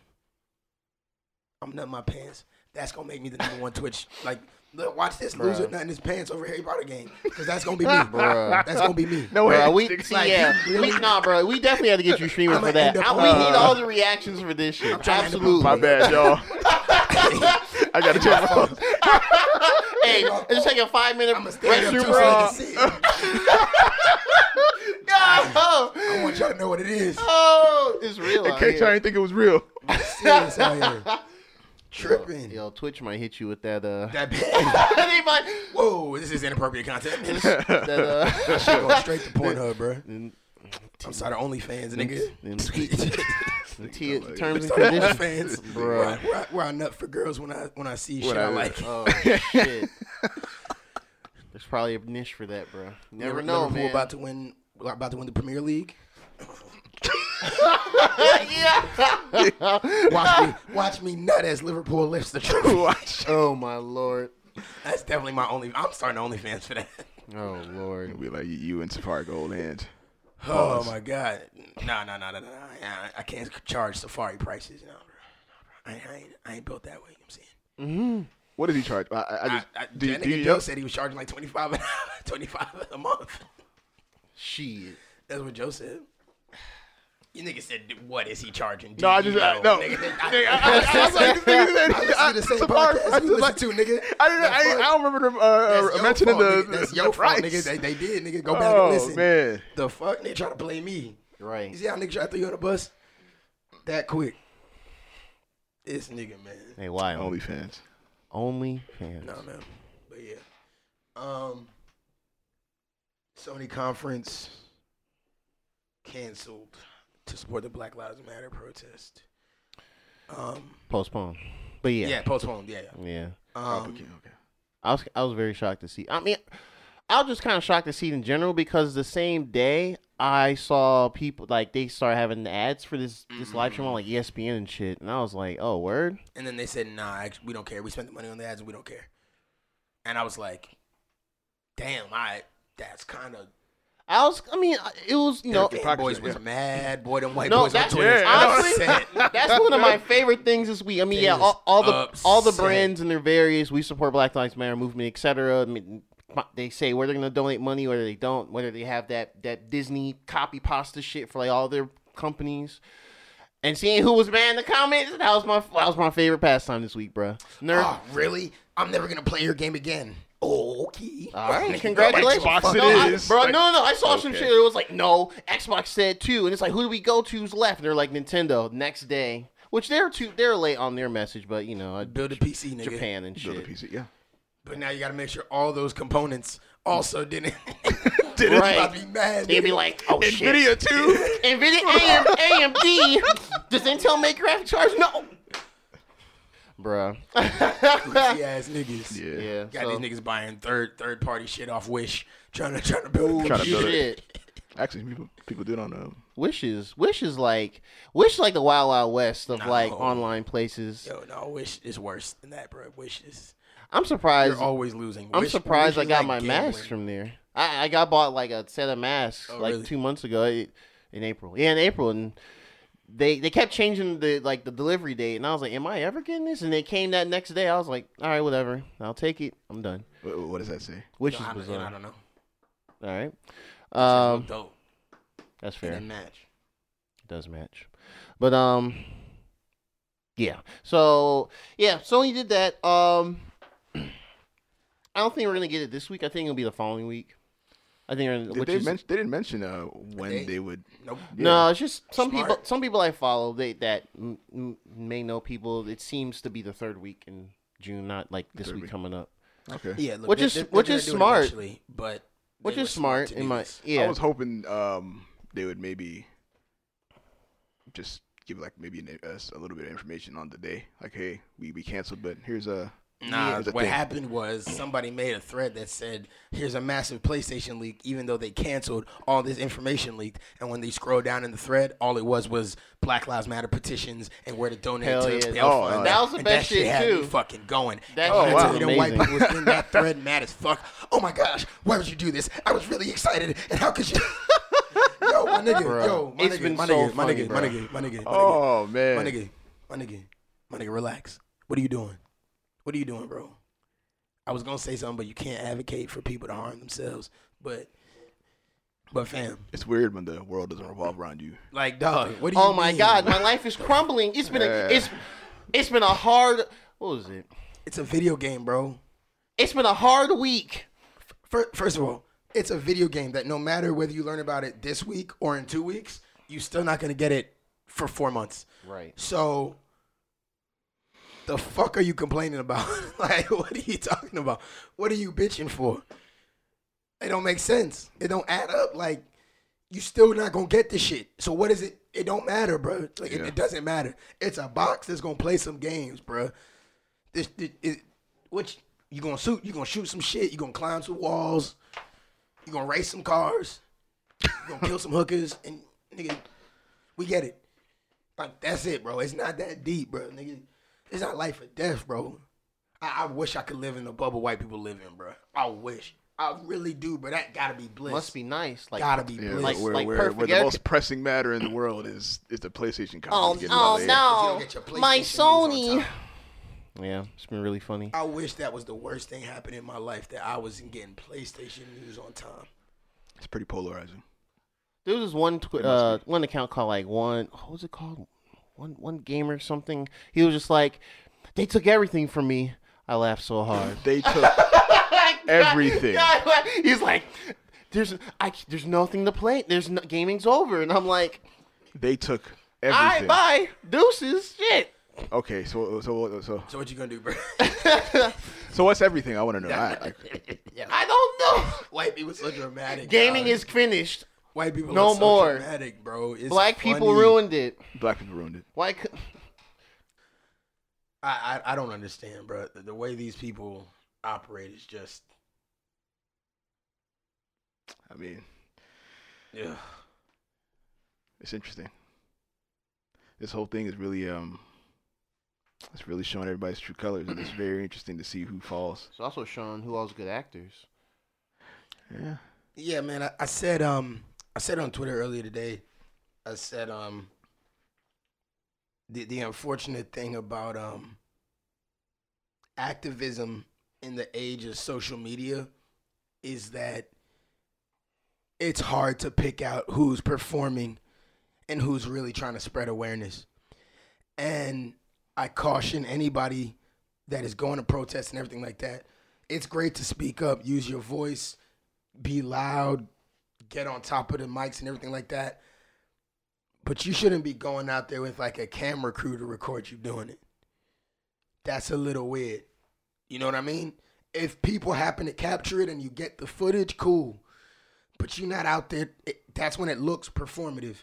I'm nutting my pants. That's gonna make me the number one Twitch. Like, look, watch this loser Bruh. nutting his pants over Harry Potter game, because that's gonna be me. bro. That's gonna be me. (laughs) No way. Bro, we see, Like, yeah, you really- we, nah, bro, we definitely had to get you streaming I'ma for that. up I- we on- need all uh, the reactions for this shit. I'm trying to end up on- Absolutely. My bad, y'all. (laughs) I gotta check my phone. hey, (laughs) just take a five minute I'm gonna stand up restroom too so they break. see. Oh, I want y'all to know what it is. oh, it's real. In case here. I didn't think it was real. Serious out here. Tripping. Yo, Twitch might hit you with that. Uh, (laughs) That (laughs) bad. they might. (laughs) Whoa, this is inappropriate content. That, uh, Shit going straight to Pornhub, bro. and, I'm sorry, OnlyFans, nigga. and T, and T, terms and conditions. OnlyFans, Bro. Where, I- where, I, where I nut for girls when I when I see shit I, I- like. Oh shit. There's probably a niche for that, bro. You never Liver- know, Liverpool man. about to win. About to win the Premier League. Yeah. Watch me, watch me nut as Liverpool lifts the trophy. (laughs) Watch. oh my lord. That's definitely my only. I'm starting OnlyFans for that. Oh lord. It'll be like you and Safari Gold hands. Oh my god. No, no, no, no, no. I, I can't charge Safari prices. No, bro. I, I, ain't, I ain't built that way. You know what I'm saying. Mm-hmm. What does he charge? I, I, I I, just, I, do, that do you Joe know? said he was charging like 25 (laughs) 25 a month. Shit. That's what Joe said. You nigga said, what is he charging? No, I just I, no. Nigga, Nigga, I, I, I was like, this (laughs) nigga said- I listen to the same Safari- podcast I you just like- to, nigga. I, didn't, The I, I don't remember them That's uh, mentioning fault, the, nigga. That's the your fault, price. nigga. They, they did, nigga. Go back and oh listen. man, The fuck? They try to play me. Right. You Right. see how nigga try to throw you on the bus? That quick. This nigga, man. Hey, why? Only OnlyFans. Only fans. No, man. But yeah. Um Sony conference canceled to support the Black Lives Matter protest. Um Postpone. But yeah. yeah, postponed, yeah. Yeah. Um, okay, okay. I was I was very shocked to see. I mean, I was just kind of shocked to see it in general because the same day I saw people like they start having ads for this this live stream on like ESPN and shit, and I was like, oh word. and then they said, "Nah, actually, we don't care. We spent the money on the ads, and we don't care." And I was like, "Damn, I that's kind of." I was, I mean, uh, it was you know, the boys shit, was yeah. mad. Boy, them white No, boys on that's- Twitter. yeah, honestly, that's one of my favorite things this week. I mean, They yeah, all, all the all the brands and their various we support Black Lives Matter movement, etc. I mean, they say whether they're gonna donate money, whether they don't, whether they have that that Disney copy pasta shit for like all their companies. And seeing who was mad in the comments, that was my that was my favorite pastime this week, bro. Nerd. Oh, really? I'm never gonna play your game again. Oh, okay. All right, congratulations, Xbox it no, I- bro. Like, no, no, I saw some shit. It was like, no, Xbox said too, and it's like, who do we go to? Who's left? And they're like Nintendo. Next day, which they're too, they're late on their message, but you know, Build a PC, nigga. Japan and shit. Build a. PC, yeah. But now you gotta make sure all those components also didn't. (laughs) Did Right. about to be mad. They'd be like, oh shit, Nvidia too. Nvidia AM, AMD. (laughs) Does Intel make graphics cards? No, bruh. Goofy ass (laughs) niggas. yeah. yeah, Got so, these niggas buying third third party shit off Wish, trying to trying to build. Trying to build shit. Actually, people people do it on um. Wish is Wish is like Wish like the Wild Wild West of like online places. Yo, no, Wish is worse than that, bro. Wish is I'm surprised. you're always losing. I'm Wish- surprised Wish I got like my gambling. masks from there. I, I got bought like a set of masks Oh, like really? two months ago eh, in April. Yeah, in April, and they they kept changing the like the delivery date, and I was like, "Am I ever getting this?" And they came that next day. I was like, "All right, whatever. I'll take it. I'm done." What, what does that say? Which No, is I, don't- bizarre. I don't know. All right, Um, dope. that's Fair. fair. And match. It does match. But um yeah. So yeah, Sony did that. Um (clears throat) I don't think we're gonna get it this week. I think it'll be the following week. I think we're Did which they, is, mention, they didn't mention uh, when They- they would. Nope. No, it's just some Smart. people some people I follow they that m- m- may know people. It seems to be the third week in June, not like this Third week week. coming up. Okay. Yeah, look, Which they- is- they're- they're which is smart. but Which is smart in my this. yeah. I was hoping um they would maybe just give like maybe an, us a little bit of information on the day. Like, hey, we, we canceled, but here's a Nah, here's what thing. happened was somebody made a thread that said, "Here's a massive PlayStation leak." Even though they canceled, all this information leaked. And when they scroll down in the thread, all it was was Black Lives Matter petitions and where to donate Hell to yeah. the bail Oh, fund. and that was the And best that shit. shit, had too. Me fucking going. That And shit until was them white people was in that thread (laughs) mad as fuck. Oh my gosh, why would you do this? I was really excited, and how could you? (laughs) yo, my nigga, Bro, yo, my it's nigga, been my so nigga, my funny, nigga, my nigga, my nigga, my nigga. Oh man, My nigga, my nigga, my nigga, relax. What are you doing? What are you doing, bro? I was gonna say something, but you can't advocate for people to harm themselves. But, but fam, it's weird when the world doesn't revolve around you. like, dog, what do you? Oh my god, my life is crumbling. It's been a it's it's been a hard what was it? It's a video game, bro. It's been a hard week. Fir- First of all, it's a video game that no matter whether you learn about it this week or in two weeks, you're still not gonna get it for four months. Right. So, the fuck are you complaining about? (laughs) like, what are you talking about? What are you bitching for? It don't make sense. It don't add up. Like, you still not gonna get this shit. So what is it? It don't matter, bro. Like, it, Yeah. it doesn't matter. It's a box that's gonna play some games, bro. This, it, it, which you gonna shoot? You gonna shoot some shit? You gonna climb some walls? You gonna race some cars? You gonna kill some hookers? And nigga, we get it. Like that's it, bro. It's not that deep, bro. Nigga, it's not life or death, bro. I, I wish I could live in the bubble white people live in, bro. I wish. I really do, but that gotta be bliss. Must be nice. Like gotta be Yeah, bliss. Like- where, like where, perfect. where the Yeah. most pressing matter in the world is is the PlayStation company. Oh, getting oh no. don't get your My PlayStation news on Sony. Yeah, it's been really funny. I wish that was the worst thing happening in my life that I wasn't getting PlayStation news on time. It's pretty polarizing. There was this one tw- uh, one account called like one what was it called? One one gamer something. He was just like, they took everything from me. I laughed so hard. They took (laughs) Everything. (laughs) He's like, there's I there's nothing to play. There's no, gaming's over, and I'm like, they took everything. bye, bye. deuces, shit. Okay, so so so So what you gonna do, bro? (laughs) so what's everything? I want to know. I, I, I don't know. White people so dramatic. Gaming dog. is finished. White people. no are so more. Dramatic, bro. It's Black people funny. ruined it. black people ruined it. Why? cou- I, I I don't understand, bro. The, the way these people operate is just. I mean, Yeah. it's interesting. This whole thing is really um, it's really showing everybody's true colors, and it's very interesting to see who falls. It's also showing who all's good actors. Yeah. Yeah, man. I, I said um I said on Twitter earlier today. I said um the the unfortunate thing about um activism in the age of social media is that it's hard to pick out who's performing and who's really trying to spread awareness. And I caution anybody that is going to protest and everything like that. It's great to speak up, use your voice, be loud, get on top of the mics and everything like that. But you shouldn't be going out there with like a camera crew to record you doing it. That's a little weird. You know what I mean? If people happen to capture it and you get the footage, cool. But you're not out there. It, that's when it looks performative.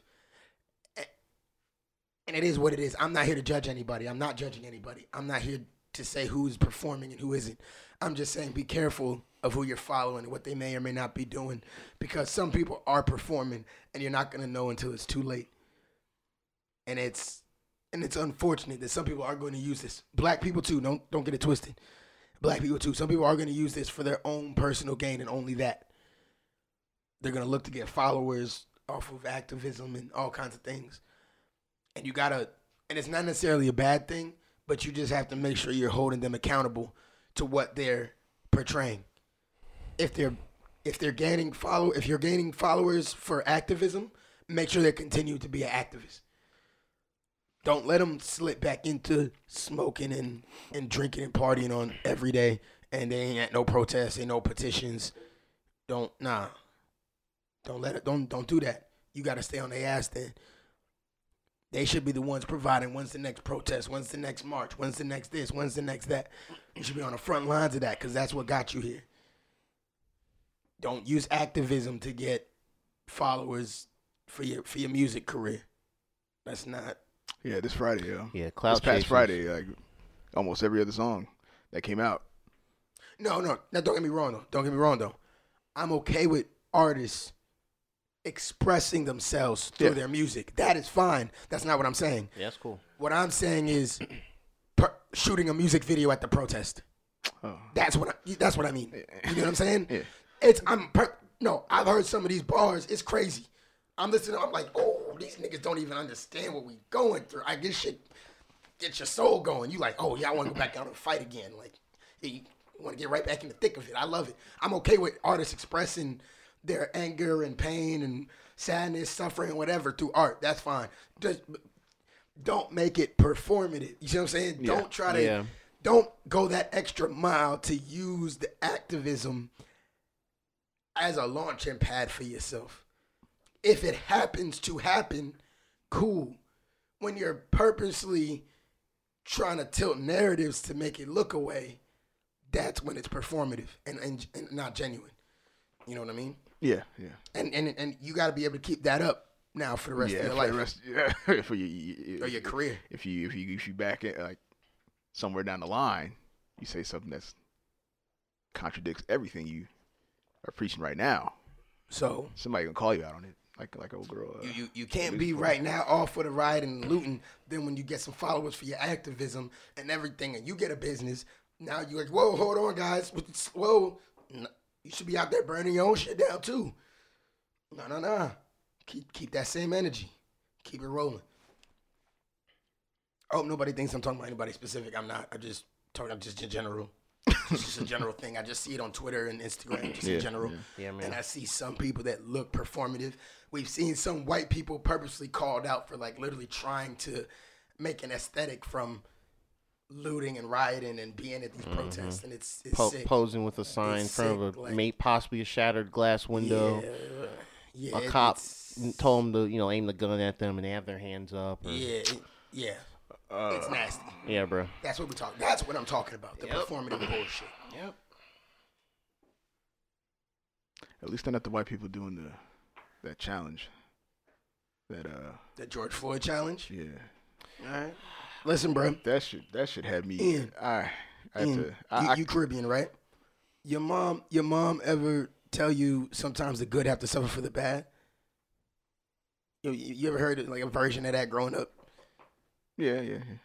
And it is what it is. I'm not here to judge anybody. I'm not judging anybody. I'm not here to say who's performing and who isn't. I'm just saying be careful of who you're following and what they may or may not be doing because some people are performing and you're not going to know until it's too late. And it's and it's unfortunate that some people are going to use this. Black people too, don't don't get it twisted. Black people too. Some people are going to use this for their own personal gain and only that. They're going to look to get followers off of activism and all kinds of things. And you got to and it's not necessarily a bad thing, but you just have to make sure you're holding them accountable to what they're portraying. If they're if they're gaining follow if you're gaining followers for activism, make sure they continue to be an activist. Don't let them slip back into smoking and, and drinking and partying on every day, and they ain't at no protests, ain't no petitions. Don't nah. Don't let it. Don't don't do that. You got to stay on their ass. Then they should be the ones providing. When's the next protest? When's the next march? When's the next this? When's the next that? You should be on the front lines of that because that's what got you here. Don't use activism to get followers for your for your music career. That's not. Yeah, this Friday, yo. Yeah, This past chasers. Friday, like almost every other song that came out. No, no. Now, don't get me wrong though. Don't get me wrong though. I'm okay with artists expressing themselves through Yeah. their music. That is fine. That's not what I'm saying. Yeah, that's cool. What I'm saying is per- shooting a music video at the protest. Oh. That's what I, that's what I mean. You know what I'm saying? Yeah. It's I'm per- no. I've heard some of these bars. It's crazy. I'm listening. I'm like, oh, these niggas don't even understand what we going through. I get shit. Get your soul going. You like, oh yeah, I want to go back out and fight again. Like, you want to get right back in the thick of it. I love it. I'm okay with artists expressing their anger and pain and sadness, suffering, whatever through art. That's fine. Just don't make it performative. You see what I'm saying? Yeah. Don't try to Yeah. don't go that extra mile to use the activism as a launching pad for yourself. If it happens to happen, cool. When you're purposely trying to tilt narratives to make it look away, that's when it's performative and, and, and not genuine. You know what I mean? Yeah, yeah. And and and you got to be able to keep that up now for the rest yeah, of your for life the rest, yeah, (laughs) for your, your, or your career. If you if you if you back it like somewhere down the line, you say something that's contradicts everything you are preaching right now. So Somebody gonna call you out on it, like like old girl. Uh, You, you, you can't be for- right now all for the ride and looting. Then when you get some followers for your activism and everything, and you get a business, now you're like, whoa, hold on, guys, whoa, you should be out there burning your own shit down too. No, no, no. Keep keep that same energy. Keep it rolling. I hope nobody thinks I'm talking about anybody specific. I'm not. I'm just talking I'm just in general. It's just a general thing. I just see it on Twitter and Instagram, just Yeah, in general. Yeah, man. And I see some people that look performative. We've seen some white people purposely called out for like literally trying to make an aesthetic from looting and rioting and being at these mm-hmm. protests, and it's it's Po- sick. posing with a sign in front sick, of a like- may possibly a shattered glass window. Yeah, yeah, a cop told them to you know aim the gun at them and they have their hands up. Or, Yeah, it- yeah, uh, it's nasty. yeah, bro. That's what we talk. That's what I'm talking about. The performative (clears throat) bullshit. Yep. At least they're not the white people doing the that challenge. That uh, That George Floyd challenge. yeah, All right. Listen, bro. that should that should have me. Ian. I, I have Ian, to. I, you, I, you Caribbean, right? Your mom, your mom ever tell you sometimes the good have to suffer for the bad? You, you you ever heard like a version of that growing up? Yeah, yeah, yeah.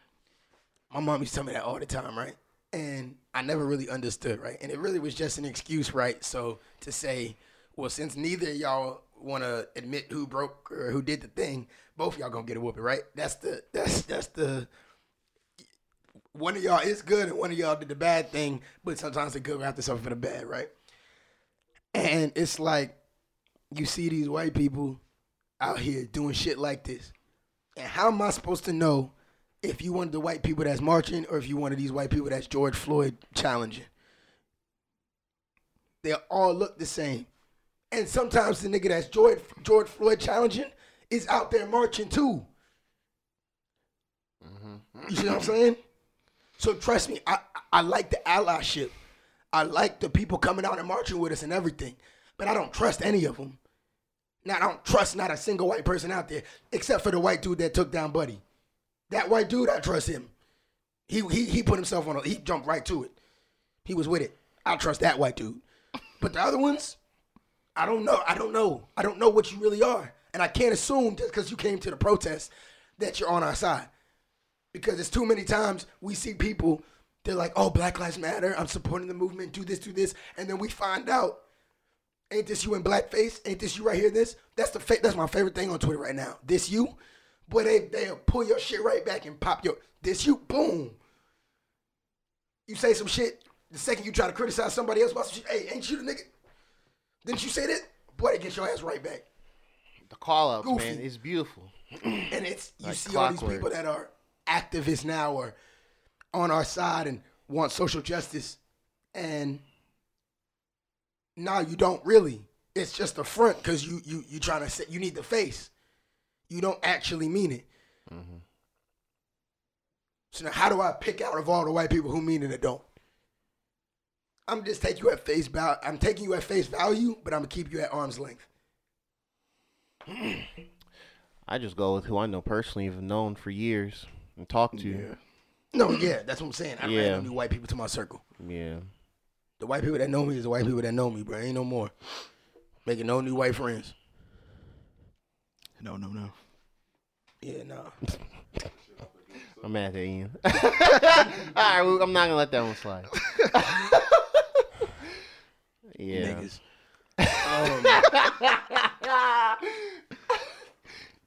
My mom used to tell me that all the time, right? And I never really understood, right? And it really was just an excuse, right? So to say, well, since neither of y'all want to admit who broke or who did the thing, both of y'all gonna get a whooping, right? That's the that's that's the one of y'all is good and one of y'all did the bad thing, but sometimes the good will have to suffer for the bad, right? And it's like you see these white people out here doing shit like this. And how am I supposed to know if you wanted the white people that's marching or if you wanted these white people that's George Floyd challenging? They all look the same. And sometimes the nigga that's George, George Floyd challenging is out there marching too. Mm-hmm. You see what I'm saying? So trust me, I, I like the allyship. I like the people coming out and marching with us and everything. But I don't trust any of them. Now, I don't trust not a single white person out there, except for the white dude that took down Buddy. That white dude, I trust him. He he he put himself on. A, he jumped right to it. He was with it. I trust that white dude. But the other ones, I don't know. I don't know. I don't know what you really are. And I can't assume just because you came to the protest that you're on our side. Because it's too many times we see people, they're like, oh, Black Lives Matter. I'm supporting the movement. Do this, do this. And then we find out, ain't this you in blackface? Ain't this you right here? This? That's the fa- that's my favorite thing on Twitter right now. This you? Boy, they, they'll pull your shit right back and pop your, this you? Boom. You say some shit, the second you try to criticize somebody else about some shit, hey, ain't you the nigga? Didn't you say that? Boy, they get your ass right back. The call outs, Goofy. man, is beautiful. (clears throat) And it's you Like see all these people that are activists now or on our side and want social justice, and now you don't really. It's just a front because you you you trying to say you need the face. You don't actually mean it. Mm-hmm. So now, how do I pick out of all the white people who mean it and don't? I'm just taking you at face value. I'm taking you at face value, but I'm gonna keep you at arm's length. (clears throat) I just go with who I know personally, have known for years and talked to. Yeah. No, yeah, that's what I'm saying. I don't Yeah. add no new white people to my circle. Yeah. The white people that know me is the white people that know me, bro. Ain't no more. Making no new white friends. No, no, no. Yeah, no. (laughs) I'm mad at Ian. (laughs) All right, I'm not gonna let that one slide. (laughs) yeah. Niggas. Um,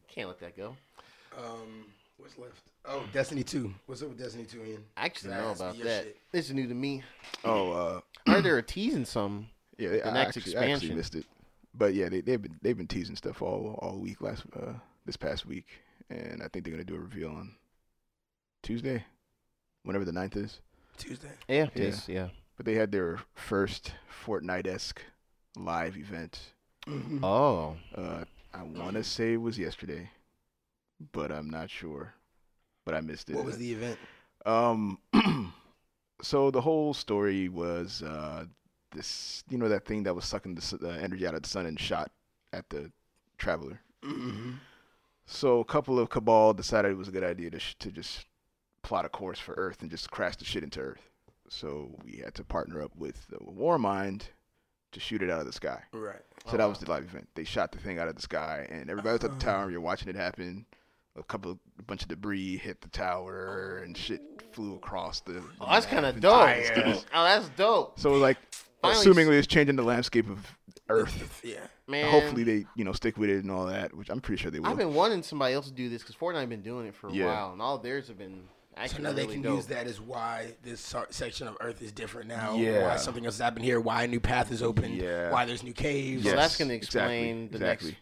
Can't let that go. um, what's left? Oh, Destiny 2. What's up with Destiny 2, Ian? I actually know about that. shit. This is new to me. Oh, uh, I heard they were teasing some. yeah. The I next actually, I actually missed it, but yeah, they they've been they've been teasing stuff all all week last uh this past week, and I think they're gonna do a reveal on Tuesday, whenever the 9th is. Tuesday. Yeah, it Yeah. is, yeah. But they had their first Fortnite esque live event. Mm-hmm. Oh. Uh, I want to say it was yesterday, but I'm not sure. But I missed it. What was the event? Um, (clears throat) so the whole story was uh, this, you know, that thing that was sucking the, the energy out of the sun and shot at the traveler. Mm-hmm. So a couple of cabal decided it was a good idea to sh- to just plot a course for Earth and just crash the shit into Earth. So we had to partner up with the Warmind to shoot it out of the sky. Right. So that was the live event. They shot the thing out of the sky, and everybody was at the tower. You're watching it happen. A couple, of, a bunch of debris hit the tower, and shit flew across the. Oh, that's kind of dope. Oh, that's dope. So like, assumingly, it's changing the landscape of Earth. (laughs) Yeah. Man. Hopefully, they you know stick with it and all that, which I'm pretty sure they will. I've been wanting somebody else to do this because Fortnite have been doing it for a Yeah. while, and all theirs have been So actually now they can dope. use that as why this section of Earth is different now. Yeah. Why something else has happened here. Why a new path is open. Yeah. Why there's new caves. So that's gonna exactly, explain the exactly. next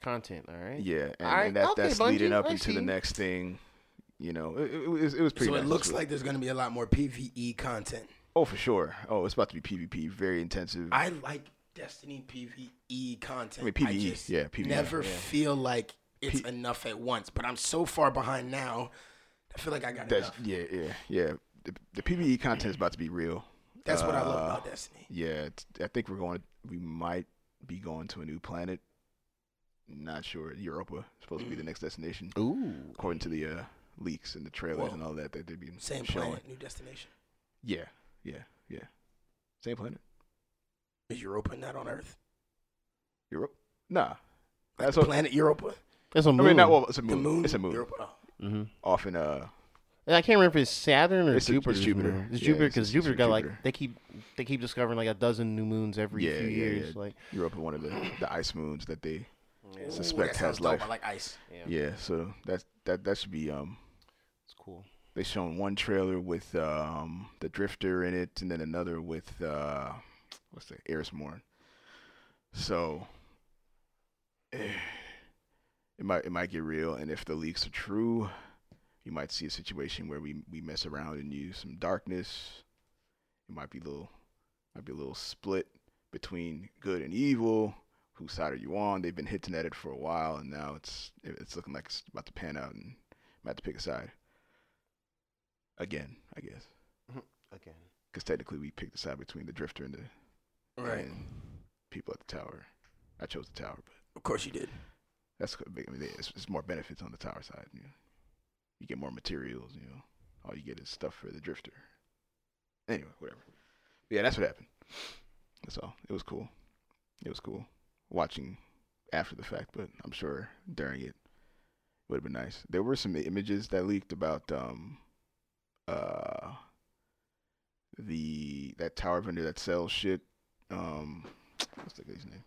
content. All right. Yeah, and, All right, and that, okay, that's leading up I into the next thing. You know, it, it was it was pretty. So it looks like there's going to be a lot more PVE content. Oh for sure. Oh, it's about to be PvP, very intensive. I like Destiny PVE content. I mean, PvE, just yeah, PvE, Never yeah. feel like it's P- enough at once. But I'm so far behind now. I feel like I got That's enough. yeah, yeah, yeah. The, the PVE content is about to be real. That's what I love Uh, about Destiny. Yeah, I think we're going. We might be going to a new planet. Not sure. Europa is supposed to be the next destination, Ooh. according to the uh, leaks and the trailers Whoa. and all that that they've been Same showing. planet, new destination. Yeah, yeah, yeah. Same planet. Is Europa not on Earth? Europe? Nah. Like That's the what, planet Europa. That's a I moon. I mean, not well. It's a The moon. moon. It's a moon. Europa. Oh. mm-hmm. Off in uh, I can't remember if it's Saturn or It's a- it's Jupiter. Jupiter. It's Yeah, Jupiter it's- because it's Jupiter got like they keep they keep discovering like a dozen new moons every Yeah, few yeah, years. yeah. Like Europa, one of the the ice moons that they Ooh, Suspect that has sounds dope. life. I like ice. yeah, yeah. So that's that that should be um. it's cool. They shown one trailer with um the Drifter in it, and then another with uh what's the Eris Morn. So eh, it might it might get real, and if the leaks are true, you might see a situation where we we mess around and use some darkness. It might be a little might be a little split between good and evil. Whose side are you on? They've been hinting at it for a while, and now it's it's looking like it's about to pan out, and might have to pick a side again, I guess, Again. because technically we picked the side between the Drifter and the Right. and people at the tower. I chose the tower, but Of course you did. that's. I mean, it's, it's more benefits on the tower side. You, know. you get more materials. You know, all you get is stuff for the Drifter. Anyway, whatever. Yeah, that's what happened. That's all. It was cool. It was cool watching after the fact, but I'm sure during it would have been nice. There were some images that leaked about um uh the that tower vendor that sells shit. Um, what's the guy's name?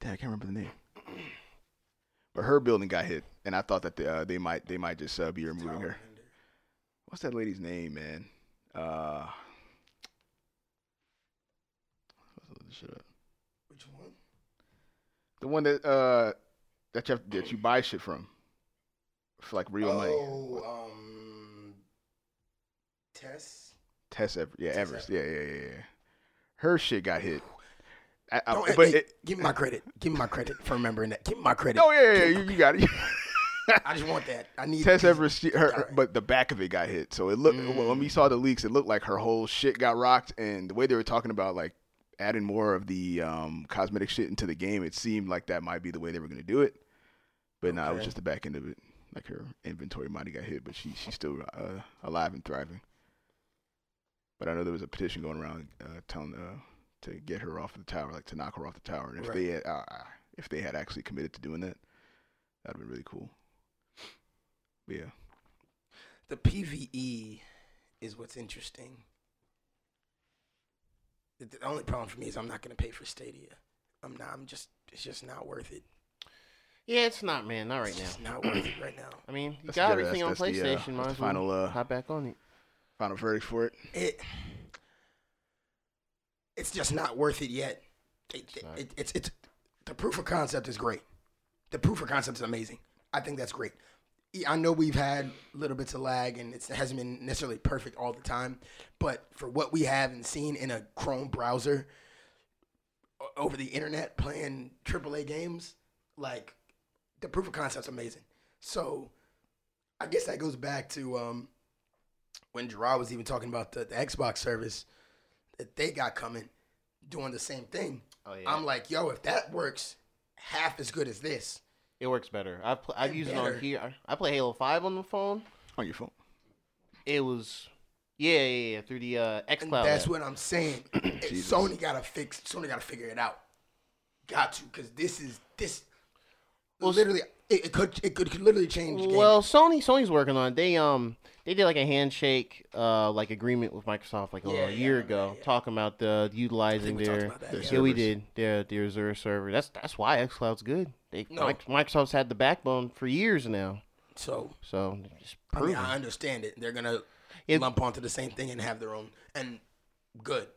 Damn, I can't remember the name. But her building got hit, and I thought that they, uh, they might they might just uh, be removing her. What's that lady's name, man? Uh, let's look this shit up. Which one? The one that uh that you have, that you buy shit from for like real money. Oh, um, Tess. Tess Ever, yeah, Tess Everis, yeah, yeah, yeah, yeah. Her shit got hit. I, I, Don't- but hey, it, give me my credit. Give me my credit for remembering that. Give me my credit. oh yeah, yeah, yeah, you, you got it. (laughs) I just want that. I need Tess Everis, she, her, Alright. but the back of it got hit. So it looked when we saw the leaks, it looked like her whole shit got rocked. And the way they were talking about like adding more of the um, cosmetic shit into the game, it seemed like that might be the way they were going to do it. But no, it was just the back end of it. Like her inventory might have got hit, but she she's still uh, alive and thriving. But I know there was a petition going around uh, telling uh, to get her off the tower, like to knock her off the tower. And if Right. they had, uh, if they had actually committed to doing that, that'd been really cool. But yeah. the PVE is what's interesting. The, the only problem for me is I'm not going to pay for Stadia. I'm not. I'm just. It's just not worth it. Yeah, it's not, man. Not right now. just not worth it right now. I mean, you That's got the- everything on that's- that's the, uh, PlayStation. that's might the as well final, uh, hop back on it. Final verdict for it. It. It's just not worth it yet. It, it, not. it- it's it's the proof of concept is great. The proof of concept is amazing. I think that's great. E- I know we've had little bits of lag and it's- it hasn't been necessarily perfect all the time, but for what we have and seen in a Chrome browser o- over the internet playing AAA games, like the proof of concept's amazing. So I guess that goes back to um, when Gerard was even talking about the, the Xbox service that they got coming, doing the same thing. Oh yeah, I'm like, yo, if that works half as good as this, it works better. I've pl- I've And used it on here. I play Halo Five on the phone. On your phone. It was, yeah, yeah, yeah through the uh, and XCloud. that's app. what I'm saying. (clears throat) Jesus. Sony gotta fix. Sony gotta figure it out. Got to, because this is this. Well, literally, it, it could it could, could literally change. Well, Sony Sony's working on it. They um they did like a handshake uh like agreement with Microsoft like Yeah, a year remember ago, yeah. talking about the utilizing their their yeah. yeah we did their their Azure server. That's that's why XCloud's good. They No. Microsoft's had the backbone for years now, so so I mean. I understand it. They're gonna It- lump onto the same thing and have their own. And good,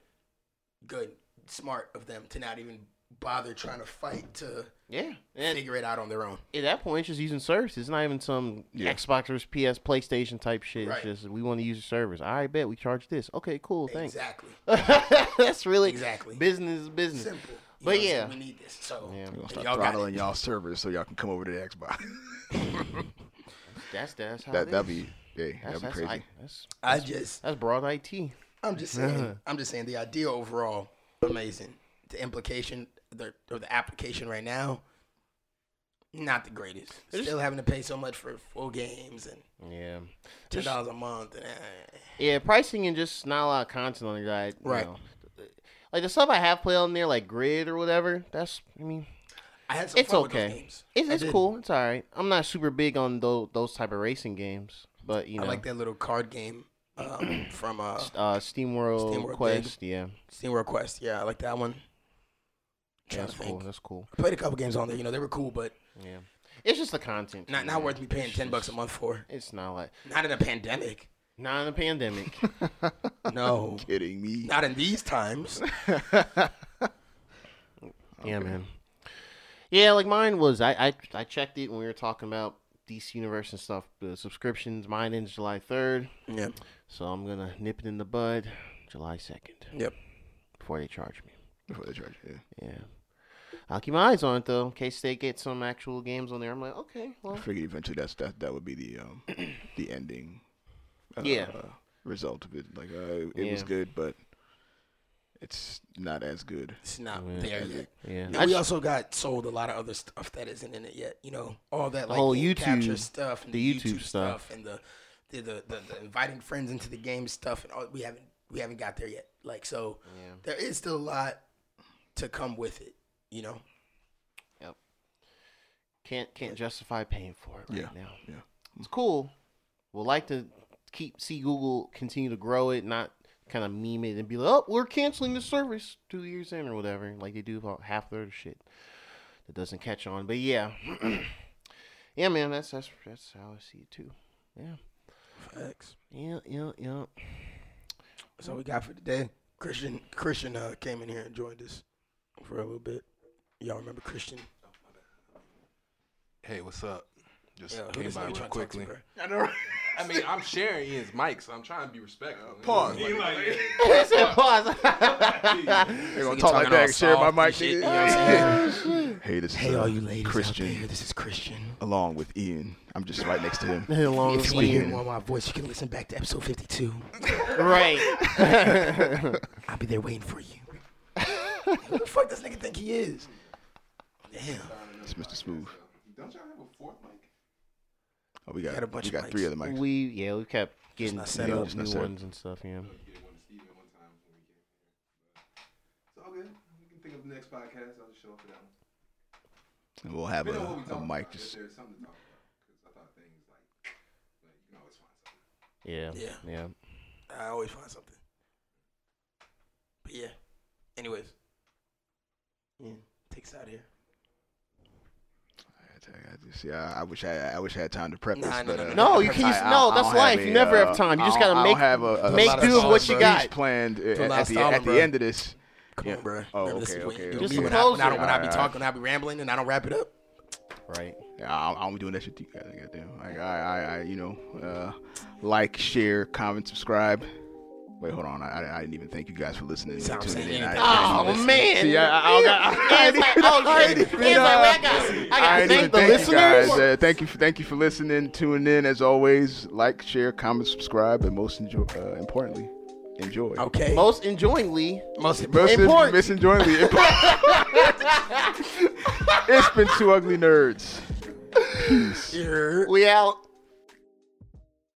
good, smart of them to not even bother trying to fight to yeah, and figure it out on their own. at that point, it's just using services. It's not even some Yeah. Xbox or PS, PlayStation type shit. Right. It's just we want to use your servers. I bet we charge this. Okay, cool, thanks. Exactly. (laughs) That's really Exactly. business is business. Simple. You But know what I'm yeah. we need this. So Yeah. We're gonna start y'all throttling y'all servers so y'all can come over to the Xbox. That's that's how that it that'd be yeah, that'd be that's, crazy. I, that's, I just, that's broad IT. I'm just saying, I'm just saying the idea overall, amazing. The implication, the or the application right now, not the greatest. Still having to pay so much for full games and Yeah. ten dollars a month. And, eh. Yeah, pricing and just not a lot of content on there. You Right. know, like the stuff I have played on there, like Grid or whatever. That's, I mean, I had some it's fun with those okay. games. It's, it's cool. It's all right. I'm not super big on those those type of racing games, but you know, I like that little card game um, from uh, uh, SteamWorld, SteamWorld Quest. Yeah, SteamWorld Quest. Yeah, I like that one. Yeah, that's to cool. That's cool. I played a couple games on there. You know, they were cool, but Yeah, it's just the content. not not worth me paying It's ten bucks a month for. It's not like Not in a pandemic. not in a pandemic. (laughs) No, Kidding me? not in these times. (laughs) Yeah, man. Yeah, like mine was. I, I I checked it when we were talking about DC Universe and stuff. The subscriptions. Mine ends July third, Yeah. so I'm gonna nip it in the bud July second Yep. before they charge me. Before they charge, yeah. Yeah. I'll keep my eyes on it though, in case they get some actual games on there. I'm like, okay, well, I figured eventually that's that that would be the um (clears throat) the ending. Uh, Yeah. result of it. Like uh, it was good, but it's not as good. It's not Yeah. there yet. yeah. And we also got sold a lot of other stuff that isn't in it yet. You know, all that like whole game YouTube- capture stuff, and the the, YouTube YouTube stuff. stuff, and the the, the, the, the inviting friends into the game stuff, and all, we haven't we haven't got there yet. Like so, Yeah. there is still a lot to come with it. You know, Yep. Can't can't justify paying for it right Yeah, now. yeah. It's cool. We'll like to keep see Google continue to grow it, not kind of meme it and be like, oh, we're canceling the service two years in or whatever, like they do about half their shit that doesn't catch on. But yeah, (clears throat) yeah, man, that's that's that's how I see it too. Yeah, facts. yeah, yeah, yeah. That's all we got for today. Christian Christian uh, came in here and joined us for a little bit. Y'all remember Christian? Hey, what's up? Just Yeah, who came by real trying to to, quickly. I know. (laughs) I mean, I'm sharing Ian's mic, so I'm trying to be respectful. Pause. Like- He (laughs) (laughs) said pause. They gonna talk like talking that and share my mic. shit, you know what I'm hey, this Hey, is uh, all you ladies Christian, out there, this is Christian. along with Ian. I'm just right next to him. Along If with you want to hear more of my voice, you can listen back to episode 52. Right. I'll be there waiting for you. Who the fuck does nigga think he is? Damn. It's Mr. Smooth. Don't y'all have a fourth mic? Oh, we got, Got a bunch we of got three other mics. we yeah we kept getting not set new, up. Just new set up. ones and stuff. Yeah. Get one to Steven one time when we came here. But It's all good. We can think of the next podcast. I'll just show up for that one. and we'll have a, Depending on what we a mic about, if just. there's something to talk about. Because I thought things like, like, you can always find something. Yeah. Yeah. Yeah. I always find something. But yeah. Anyways. Yeah. Takes out of here. I See, I, I wish I, I wish I had time to prep this, no, but no, uh, no. No, you (laughs) can't. I- no, that's life. have You a, never have uh, time. You just gotta I make don't have a, a, make lot of do with what you got. planned a lot at of the, at the end of this. Come Yeah. on, bro. Oh, Remember, this okay, is okay, you do Just me when, I, close when, I, it. when I be Alright, talking, when I be rambling, and I don't wrap it up. Right. Yeah, I, I don't be doing that shit to you guys. Goddamn. Like, I, I, I, you know, uh, like, share, comment, subscribe. Wait, hold on. I, I, I didn't even thank you guys for listening and Sounds tuning like in. I, ain't I Oh didn't even- man. See, I, I, I, got- I, Ian's like, oh shit. Ian's like, I got, I I got to didn't thank the thank you listeners. guys. Uh, thank you, for, thank you for listening, tuning in. As always, like, share, comment, subscribe, and most enjoy, uh, importantly, enjoy. Okay. Most enjoyingly, Most Most Important. Miss enjoyingly. (laughs) it's been two ugly nerds. Peace. You're- we out.